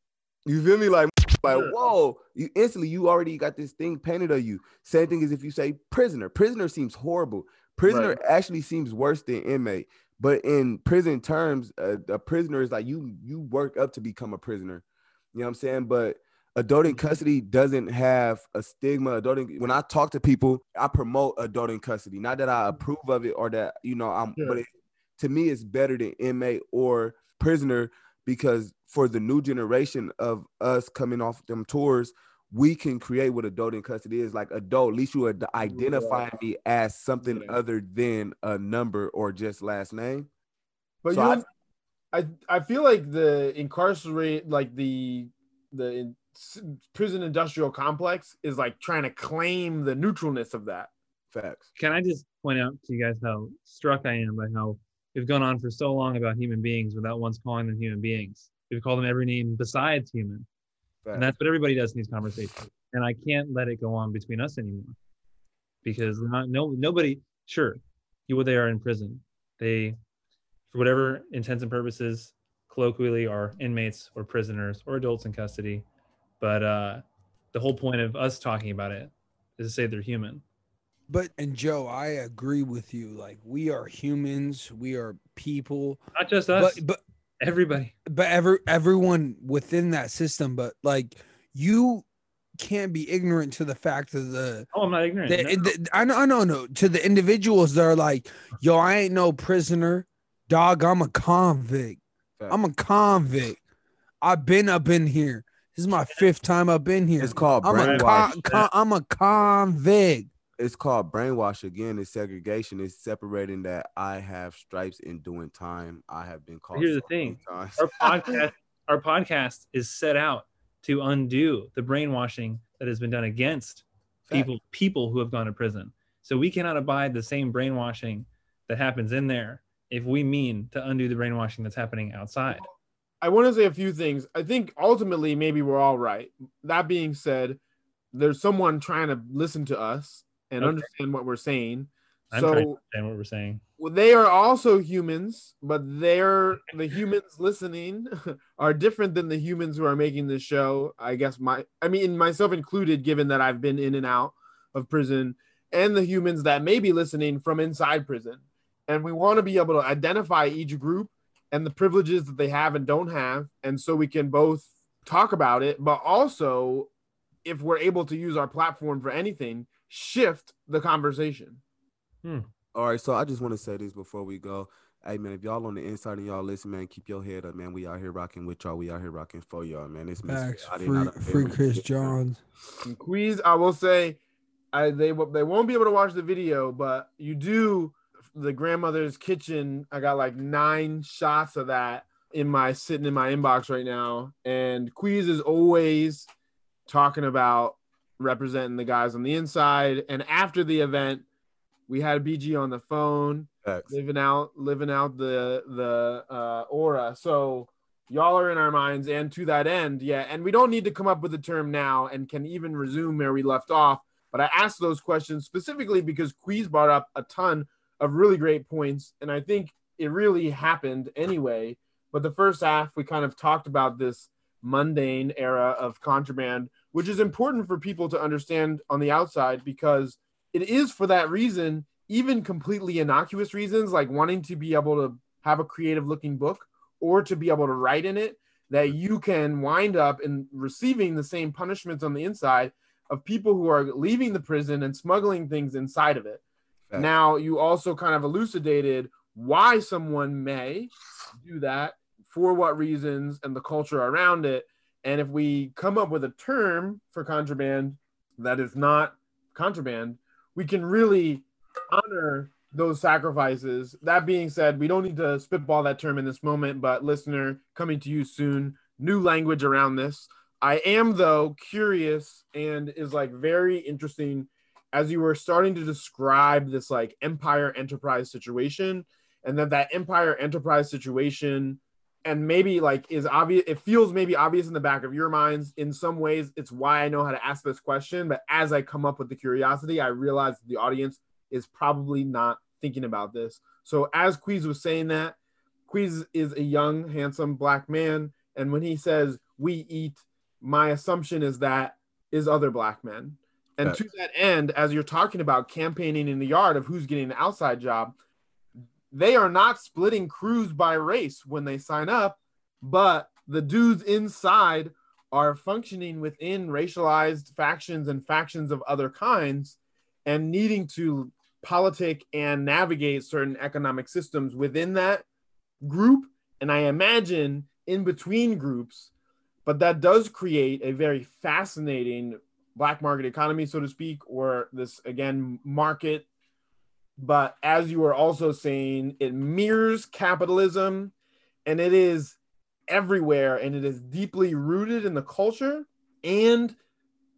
[SPEAKER 2] You feel me? Like like whoa, you instantly you already got this thing painted on you. Same thing as if you say prisoner. Prisoner seems horrible. Prisoner
[SPEAKER 5] Right.
[SPEAKER 2] actually seems worse than inmate. But in prison terms, a, a prisoner is like you you work up to become a prisoner. You know what I'm saying? But adult
[SPEAKER 5] Mm-hmm.
[SPEAKER 2] in custody doesn't have a stigma. Adult in, when I talk to people, I promote adult in custody. Not that I approve of it or that you know I'm,
[SPEAKER 5] Sure.
[SPEAKER 2] but it, to me, it's better than inmate or prisoner because for the new generation of us coming off them tours, we can create what adult in custody is. Like adult, at least you identify identifying me as something
[SPEAKER 5] Yeah.
[SPEAKER 2] other than a number or just last name.
[SPEAKER 5] But
[SPEAKER 2] So
[SPEAKER 5] you,
[SPEAKER 2] I-
[SPEAKER 5] I, I feel like the incarcerate, like the the in, prison industrial complex is like trying to claim the neutralness of that.
[SPEAKER 2] Facts.
[SPEAKER 3] Can I just point out to you guys how struck I am by how we've gone on for so long about human beings without once calling them human beings. We've called them every name besides human.
[SPEAKER 2] Facts.
[SPEAKER 3] And that's what everybody does in these conversations. And I can't let it go on between us anymore. Because not, no nobody, sure, you they are in prison. They, for whatever intents and purposes, colloquially are inmates or prisoners or adults in custody. But uh, the whole point of us talking about it is to say they're human.
[SPEAKER 4] But and Joe, I agree with you. Like we are humans, we are people.
[SPEAKER 3] Not just us,
[SPEAKER 4] But but
[SPEAKER 3] everybody.
[SPEAKER 4] but every everyone within that system. But like you can't be ignorant to the fact of the
[SPEAKER 3] Oh, I'm not ignorant.
[SPEAKER 4] The,
[SPEAKER 3] No.
[SPEAKER 4] the- I know, I know, no. To the individuals that are like, yo, I ain't no prisoner, dog. I'm a convict. I'm a convict. I've been up in here. This is my fifth time up in here.
[SPEAKER 2] It's called
[SPEAKER 4] I'm a con, con, I'm a convict.
[SPEAKER 2] It's called brainwash again. It's segregation. It's separating that I have stripes in doing time. I have been called.
[SPEAKER 3] Here's the
[SPEAKER 2] so many
[SPEAKER 3] thing. our podcast, our podcast is set out to undo the brainwashing that has been done against people people who have gone to prison. So we cannot abide the same brainwashing that happens in there if we mean to undo the brainwashing that's happening outside.
[SPEAKER 5] I want to say a few things. I think ultimately maybe we're all right. That being said, there's someone trying to listen to us and
[SPEAKER 3] Okay.
[SPEAKER 5] understand what we're saying.
[SPEAKER 6] I'm trying to understand what we're saying.
[SPEAKER 5] well, they are also humans, but they're the humans listening are different than the humans who are making this show. I guess my, I mean, myself included, given that I've been in and out of prison, and the humans that may be listening from inside prison. And we want to be able to identify each group and the privileges that they have and don't have. And so we can both talk about it, but also, if we're able to use our platform for anything, shift the conversation. Hmm.
[SPEAKER 2] All right, so I just want to say this before we go. Hey man, if y'all on the inside and y'all listen, man, keep your head up, man. We out here rocking with y'all. We out here rocking for y'all, man. It's Misfit
[SPEAKER 4] Facts.
[SPEAKER 2] Audio,
[SPEAKER 4] Free,
[SPEAKER 2] not a
[SPEAKER 4] free Chris
[SPEAKER 2] business.
[SPEAKER 4] Johns.
[SPEAKER 5] And Queez, I will say, I they they won't be able to watch the video, but you do the grandmother's kitchen. I got like nine shots of that in my sitting in my inbox right now, and Queez is always talking about representing the guys on the inside. And after the event, we had BG on the phone living out living out the the uh aura. So y'all are in our minds and to that end yeah and we don't need to come up with a term now and can even resume where we left off. But i asked those questions specifically because Queez brought up a ton of really great points and i think it really happened anyway. But the first half we kind of talked about this mundane era of contraband which is important for people to understand on the outside because it is for that reason even completely innocuous reasons like wanting to be able to have a creative looking book or to be able to write in it that you can wind up in receiving the same punishments on the inside of people who are leaving the prison and smuggling things inside of it.
[SPEAKER 2] Facts.
[SPEAKER 5] Now, you also kind of elucidated why someone may do that, for what reasons, and the culture around it. And if we come up with a term for contraband that is not contraband, we can really honor those sacrifices. That being said, we don't need to spitball that term in this moment, but listener, coming to you soon, new language around this. I am though curious and is like very interesting as you were starting to describe this like empire enterprise situation and that that empire enterprise situation and maybe like is obvious it feels maybe obvious in the back of your minds in some ways it's why i know how to ask this question but as i come up with the curiosity i realize the audience is probably not thinking about this. So as Queez was saying that Queez is a young handsome black man and when he says we eat my assumption is that is other black men. And to that end as you're talking about campaigning in the yard of who's getting the outside job they are not splitting crews by race when they sign up, but the dudes inside are functioning within racialized factions and factions of other kinds and needing to politic and navigate certain economic systems within that group. And I imagine in between groups, but that does create a very fascinating black market economy, so to speak, or this again market but as you were also saying, it mirrors capitalism and it is everywhere and it is deeply rooted in the culture. And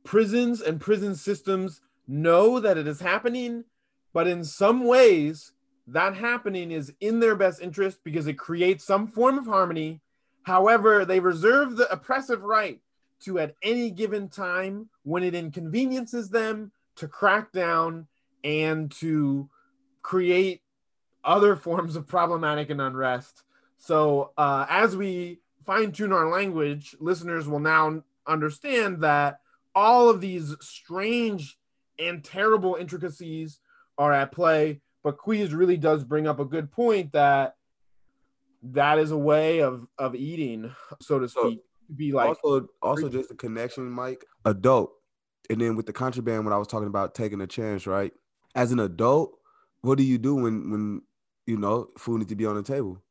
[SPEAKER 5] prisons and prison systems know that it is happening, but in some ways, that happening is in their best interest because it creates some form of harmony. However, they reserve the oppressive right to, at any given time, when it inconveniences them, to crack down and to create other forms of problematic and unrest. So, uh, as we fine tune our language, listeners will now understand that all of these strange and terrible intricacies are at play. But Queez really does bring up a good point that that is a way of of eating, so to speak. to be like
[SPEAKER 2] also, also just a connection, Mike. Adult, and then with the contraband, when I was talking about taking a chance, right? As an adult, what do you do when when you know food needs to be on the table?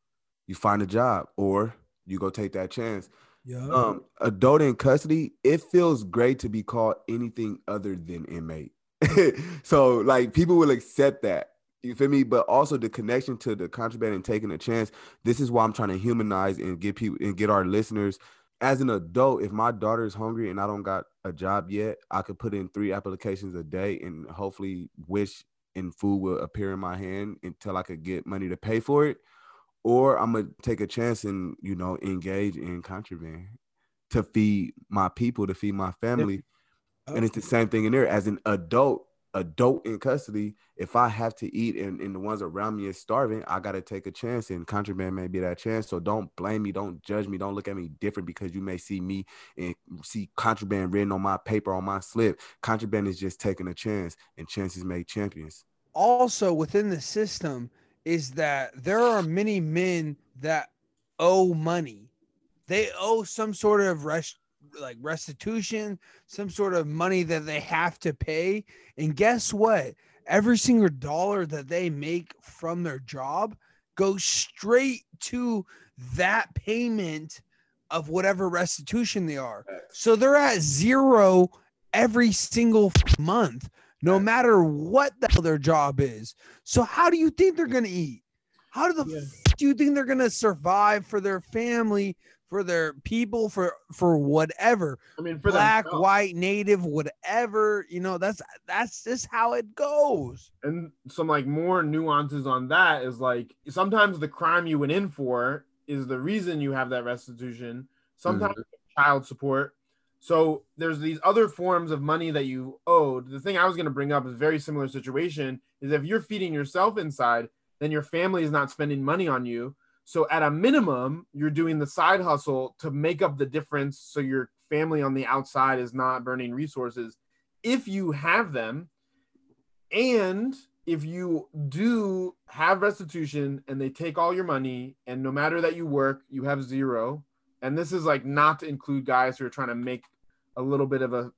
[SPEAKER 2] You find a job, or you go take that chance.
[SPEAKER 4] Yeah.
[SPEAKER 2] Um, adult in custody, it feels great to be called anything other than inmate. so like people will accept that. You feel me? But also the connection to the contraband and taking a chance. This is why I'm trying to humanize and get people and get our listeners. As an adult, if my daughter is hungry and I don't got a job yet, I could put in three applications a day and hopefully wish and food will appear in my hand until I could get money to pay for it. Or I'm gonna take a chance and you know engage in contraband to feed my people, to feed my family. And it's the same thing in there. As an adult, adult in custody, if I have to eat and, and the ones around me is starving, I gotta take a chance and contraband may be that chance. So don't blame me, don't judge me, don't look at me different because you may see me and see contraband written on my paper on my slip. Contraband is just taking a chance and chances make champions.
[SPEAKER 4] Also within the system is that there are many men that owe money. They owe some sort of rest like restitution, some sort of money that they have to pay. And guess what? Every single dollar that they make from their job goes straight to that payment of whatever restitution they are. So they're at zero every single month, no matter what the hell their job is. So how do you think they're gonna eat? How do the
[SPEAKER 3] Yeah.
[SPEAKER 4] f- do you think they're gonna survive for their family, for their people, for for whatever?
[SPEAKER 5] I mean, for
[SPEAKER 4] Black,
[SPEAKER 5] themselves.
[SPEAKER 4] white, native, whatever. You know, that's that's just how it goes.
[SPEAKER 5] and some like more nuances on that is like sometimes the crime you went in for is the reason you have that restitution sometimes mm-hmm. child support so there's these other forms of money that you owed the thing i was going to bring up is very similar situation is if you're feeding yourself inside then your family is not spending money on you so at a minimum you're doing the side hustle to make up the difference so your family on the outside is not burning resources if you have them and if you do have restitution and they take all your money, and no matter that you work, you have zero. And this is like not to include guys who are trying to make a little bit of a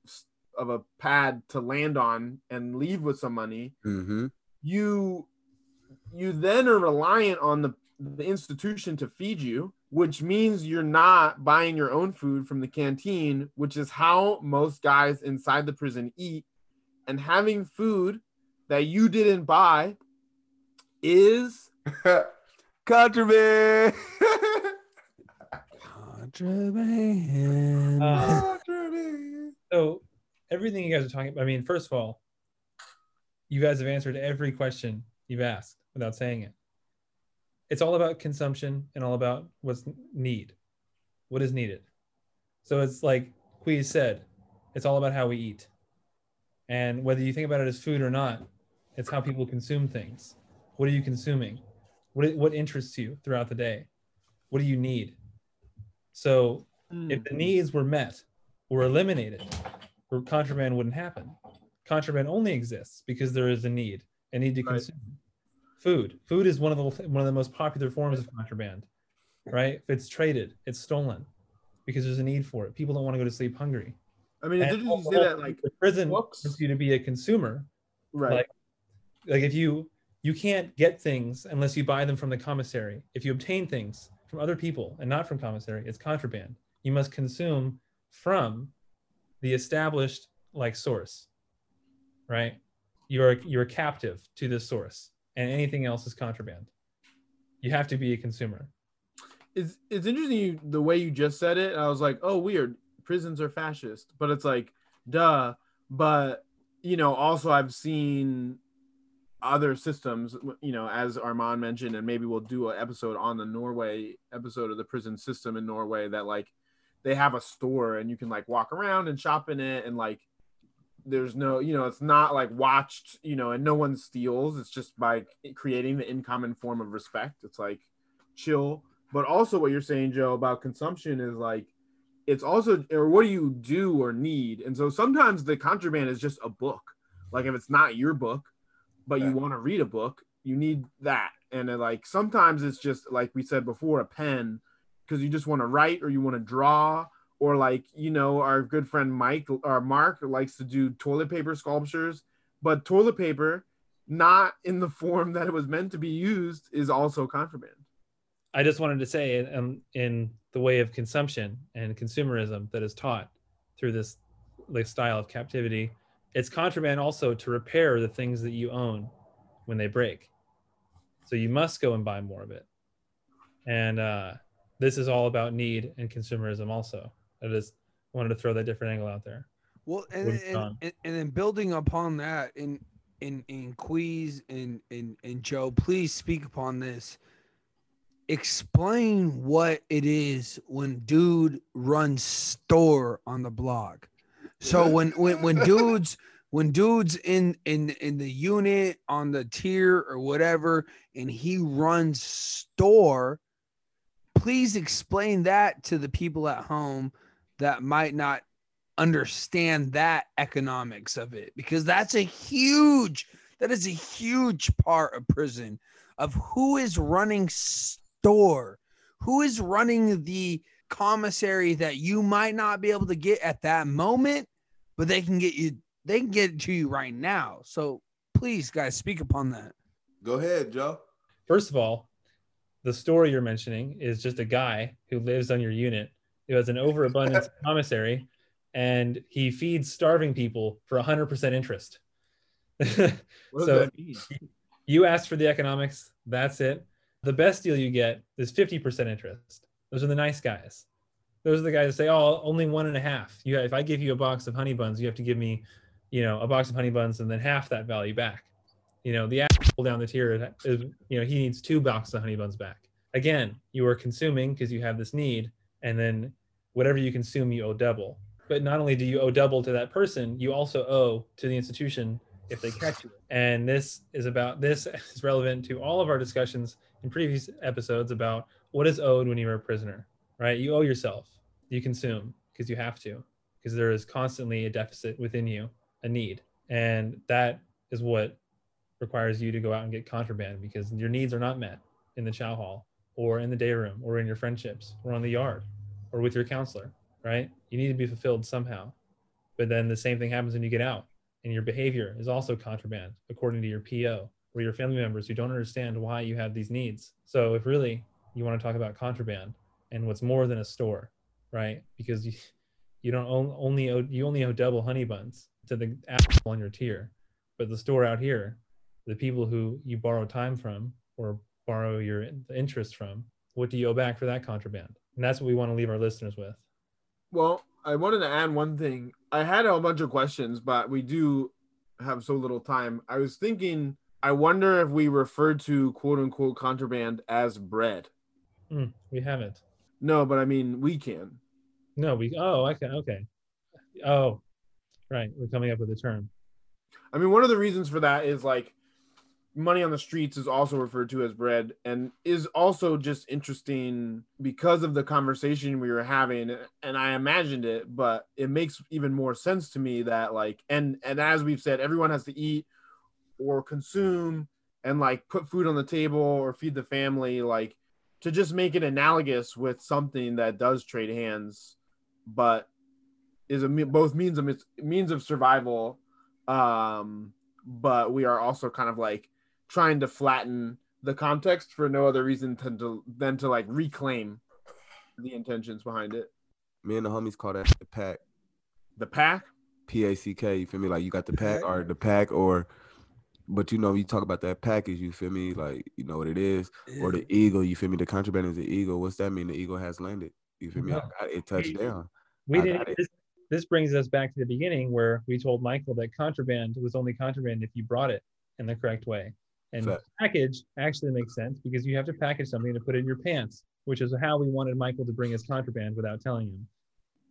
[SPEAKER 5] of a pad to land on and leave with some money.
[SPEAKER 2] Mm-hmm.
[SPEAKER 5] You you then are reliant on the the institution to feed you, which means you're not buying your own food from the canteen, which is how most guys inside the prison eat. And having food that you didn't buy is
[SPEAKER 2] Contraband.
[SPEAKER 4] Contraband.
[SPEAKER 3] Uh,
[SPEAKER 2] Contraband.
[SPEAKER 3] so everything you guys are talking about, I mean, first of all, you guys have answered every question you've asked without saying it. It's all about consumption and all about what's need, what is needed. So it's like Queez said, it's all about how we eat. And whether you think about it as food or not, it's how people consume things. What are you consuming? What, what interests you throughout the day? What do you need? So if the mm-hmm. needs were met or eliminated, or contraband wouldn't happen. Contraband only exists because there is a need, a need to
[SPEAKER 5] Right.
[SPEAKER 3] consume food. Food is one of the one of the most popular forms of contraband, right? If it's traded, it's stolen because there's a need for it. People don't want to go to sleep hungry.
[SPEAKER 5] I mean, it's
[SPEAKER 3] And
[SPEAKER 5] interesting you say that like
[SPEAKER 3] the prison
[SPEAKER 5] books.
[SPEAKER 3] wants you to be a consumer.
[SPEAKER 5] right.
[SPEAKER 3] like- Like if you you can't get things unless you buy them from the commissary. If you obtain things from other people and not from commissary, it's contraband. You must consume from the established like source, right? You're you're captive to this source, and anything else is contraband. You have to be a consumer.
[SPEAKER 5] it's it's interesting you, the way you just said it. I was like, oh, weird. Prisons are fascist, but it's like, duh. But you know, also I've seen other systems. You know, as Armand mentioned, and maybe we'll do an episode on the Norway episode of the prison system in Norway that like they have a store and you can like walk around and shop in it and like there's no you know it's not like watched you know and no one steals. It's just by creating the in common form of respect. It's like chill. But also what you're saying joe about consumption is like it's also or what do you do or need? And so sometimes the contraband is just a book. Like if it's not your book but you want to read a book you need that. And then, like sometimes it's just like we said before a pen because you just want to write or you want to draw or like you know our good friend mike or mark likes to do toilet paper sculptures but toilet paper not in the form that it was meant to be used is also contraband
[SPEAKER 3] I just wanted to say, um, in the way of consumption and consumerism that is taught through this like style of captivity, it's contraband also to repair the things that you own when they break. So you must go and buy more of it. And uh, this is all about need and consumerism. Also, I just wanted to throw that different angle out there.
[SPEAKER 4] Well, and, and, and, and then building upon that, in in in Queez and and and Joe, please speak upon this. Explain what it is when dude runs store on the blog. So when when when dudes when dude's in in in the unit on the tier or whatever and he runs store please explain that to the people at home that might not understand that economics of it because that's a huge that is a huge part of prison of who is running store who is running the commissary that you might not be able to get at that moment but they can get you they can get it to you right now so please guys speak upon that
[SPEAKER 2] Go ahead, Joe.
[SPEAKER 3] First of all, the story you're mentioning is just a guy who lives on your unit who has an overabundance commissary and he feeds starving people for 100% interest.
[SPEAKER 5] What
[SPEAKER 3] So-
[SPEAKER 5] that mean?
[SPEAKER 3] you asked for the economics, that's it. The best deal you get is 50% interest. Those are the nice guys. Those are the guys that say, oh, only one and a half. You, if I give you a box of honey buns, you have to give me, you know, a box of honey buns and then half that value back. You know, the asshole down the tier is, you know, he needs two boxes of honey buns back. Again, you are consuming because you have this need, and then whatever you consume, you owe double. But not only do you owe double to that person, you also owe to the institution if they catch you. And this is about this is relevant to all of our discussions in previous episodes about what is owed when you're a prisoner, right? You owe yourself. You consume because you have to, because there is constantly a deficit within you, a need. And that is what requires you to go out and get contraband because your needs are not met in the chow hall or in the day room or in your friendships or on the yard or with your counselor, right? You need to be fulfilled somehow. But then the same thing happens when you get out and your behavior is also contraband according to your PO or your family members who don't understand why you have these needs. So if really you want to talk about contraband and what's more than a store, right? Because you, you don't only owe, you only owe double honey buns to the asshole on your tier, but the store out here, the people who you borrow time from or borrow your interest from, what do you owe back for that contraband? And that's what we want to leave our listeners with.
[SPEAKER 5] Well, I wanted to add one thing. I had a bunch of questions, but we do have so little time. I was thinking, I wonder if we refer to quote unquote contraband as bread.
[SPEAKER 3] Hmm, we haven't.
[SPEAKER 5] No, but I mean, we can.
[SPEAKER 3] No, we. Oh, okay, okay. Oh, right. We're coming up with a term.
[SPEAKER 5] I mean, one of the reasons for that is like money on the streets is also referred to as bread and is also just interesting because of the conversation we were having and I imagined it but it makes even more sense to me that like and and as we've said everyone has to eat or consume and like put food on the table or feed the family like to just make it analogous with something that does trade hands but is a both means of means of survival um but we are also kind of like trying to flatten the context for no other reason than to than to like reclaim the intentions behind it
[SPEAKER 2] Me and the homies call that the pack.
[SPEAKER 5] the pack
[SPEAKER 2] P A C K. You feel me? Like you got the pack
[SPEAKER 4] Pack.
[SPEAKER 2] or the pack or, but you know you talk about that package. You feel me? Like you know what it is or the eagle. You feel me? The contraband is the eagle. What's that mean? The eagle has landed. You feel me? I got it touched down.
[SPEAKER 3] We didn't. This, this brings us back to the beginning where we told Michael that contraband was only contraband if you brought it in the correct way. And
[SPEAKER 2] Fact.
[SPEAKER 3] package actually makes sense because you have to package something to put in your pants, which is how we wanted Michael to bring his contraband without telling him.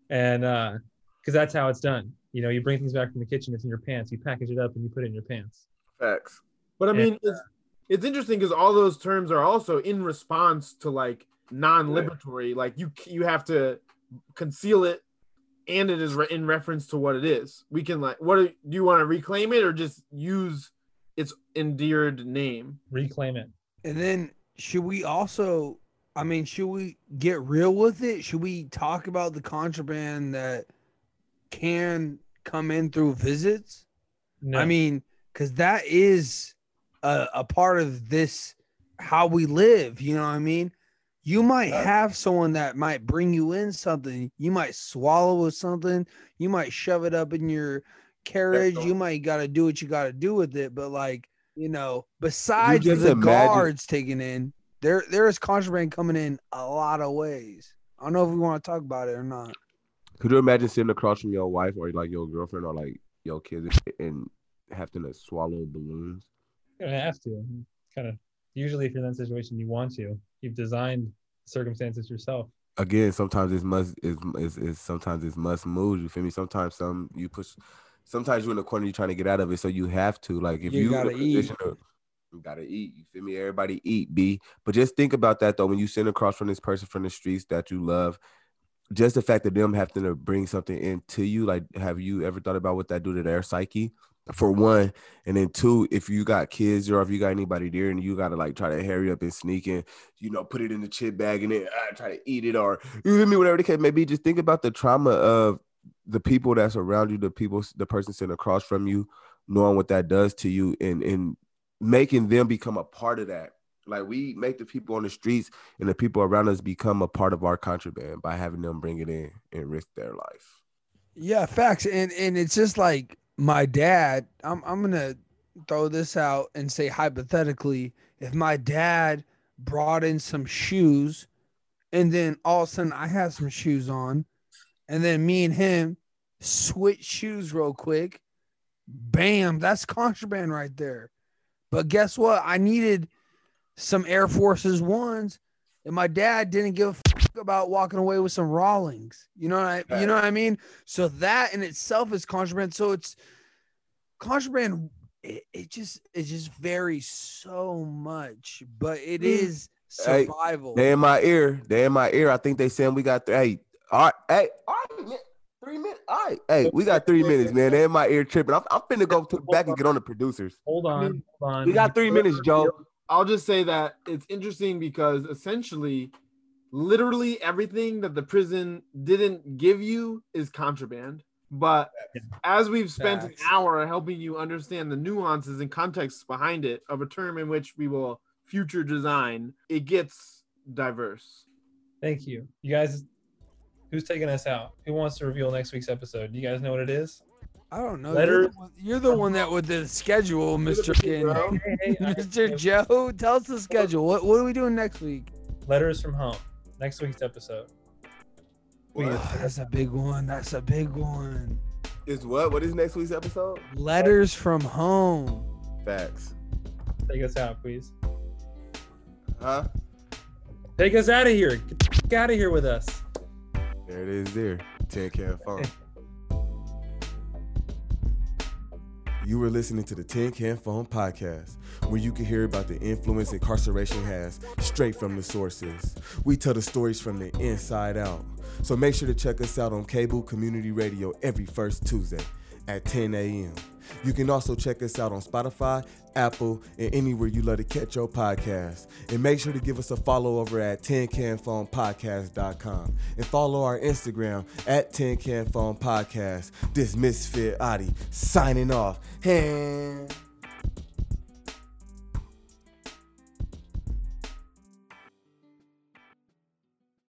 [SPEAKER 3] And uh, because that's how it's done. You know, you bring things back from the kitchen, it's in your pants, you package it up and you put it in your pants.
[SPEAKER 2] Facts.
[SPEAKER 5] but i
[SPEAKER 3] And,
[SPEAKER 5] mean it's uh, it's interesting because all those terms are also in response to like non-liberatory like you you have to conceal it and it is re- in reference to what it is we can like what do do you want to reclaim it or just use its endeared name
[SPEAKER 3] Reclaim it.
[SPEAKER 4] And then should we also I mean, should we get real with it? Should we talk about the contraband that can come in through visits?
[SPEAKER 3] No.
[SPEAKER 4] I mean, because that is a, a part of this how we live, you know what I mean? You might have someone that might bring you in something, you might swallow with something, you might shove it up in your carriage, you might gotta do what you gotta do with it, but like you know, besides
[SPEAKER 2] just
[SPEAKER 4] the
[SPEAKER 2] imagine-
[SPEAKER 4] guards taking in, there there is contraband coming in a lot of ways. I don't know if we want to talk about it or not.
[SPEAKER 2] Could you imagine sitting across from your wife or like your girlfriend or like your kids and having to swallow balloons?
[SPEAKER 3] You're gonna have to. Kind of. Usually, if you're in that situation, you want to. You've designed circumstances yourself.
[SPEAKER 2] again, sometimes it's must is is is sometimes it's must move. You feel me? Sometimes some you push sometimes you're in the corner, you're trying to get out of it, so you have to. Like if
[SPEAKER 4] You
[SPEAKER 2] you,
[SPEAKER 4] gotta eat.
[SPEAKER 2] of- you gotta eat. You feel me? Everybody eat, B. But just think about that though. When you sit across from this person from the streets that you love, just the fact that them having to bring something into you, like have you ever thought about what that do to their psyche? For one, and then two, if you got kids or if you got anybody there and you gotta like try to hurry up and sneak in, you know, put it in the chip bag and then uh, try to eat it or you feel me, whatever the case may be. Just think about the trauma of the people that's around you, the people, the person sitting across from you, knowing what that does to you, and and making them become a part of that. Like we make the people on the streets and the people around us become a part of our contraband by having them bring it in and risk their life.
[SPEAKER 4] Yeah, facts. And and it's just like my dad, I'm I'm gonna throw this out and say hypothetically, if my dad brought in some shoes and then all of a sudden I had some shoes on, and then me and him switch shoes real quick, bam, that's contraband right there. But guess what? I needed some Air Forces ones, and my dad didn't give a fuck about walking away with some Rawlings. You know what I you know what I mean? So that in itself is contraband. So it's contraband. It, it just it just varies so much, but it hmm. is
[SPEAKER 2] Hey,
[SPEAKER 4] survival.
[SPEAKER 2] They in my ear. They in my ear. I think they saying we got hey, all right, hey, all right, three minutes. All right, hey, we got three minutes, man. They in my ear tripping. I'm, I'm finna go to the back and get on the producers.
[SPEAKER 3] Hold on, hold on.
[SPEAKER 2] We got three minutes, Joe.
[SPEAKER 5] I'll just say that it's interesting because essentially, literally everything that the prison didn't give you is contraband. But as we've spent an hour helping you understand the nuances and contexts behind it of a term in which we will future design, it gets diverse.
[SPEAKER 3] Thank you. You guys, who's taking us out? Who wants to reveal next week's episode? Do you guys know what it is?
[SPEAKER 4] I don't know.
[SPEAKER 3] Letter-
[SPEAKER 4] You're the, one, you're the one that with the schedule, Mister Kin.
[SPEAKER 3] Hey, hey,
[SPEAKER 4] Mister Joe. Tell us the schedule. What what are we doing next week?
[SPEAKER 3] Letters from home. Next week's episode. We get-
[SPEAKER 4] That's a big one. That's a big one.
[SPEAKER 2] Is what? What is next week's episode?
[SPEAKER 4] Letters from home.
[SPEAKER 2] Facts.
[SPEAKER 3] Take us out, please.
[SPEAKER 2] Huh?
[SPEAKER 3] Take us out of here. Get out of here with us.
[SPEAKER 2] There it is. There. Tin can phone.
[SPEAKER 1] You were listening to the Tin Can Phone podcast, where you can hear about the influence incarceration has straight from the sources. We tell the stories from the inside out. So make sure to check us out on cable community radio every first Tuesday at 10 a.m. You can also check us out on Spotify, Apple, and anywhere you love to catch your podcast. And make sure to give us a follow over at tincanphonepodcast.com and follow our Instagram at tincanphonepodcast. This Misfit Adi signing off. Hand.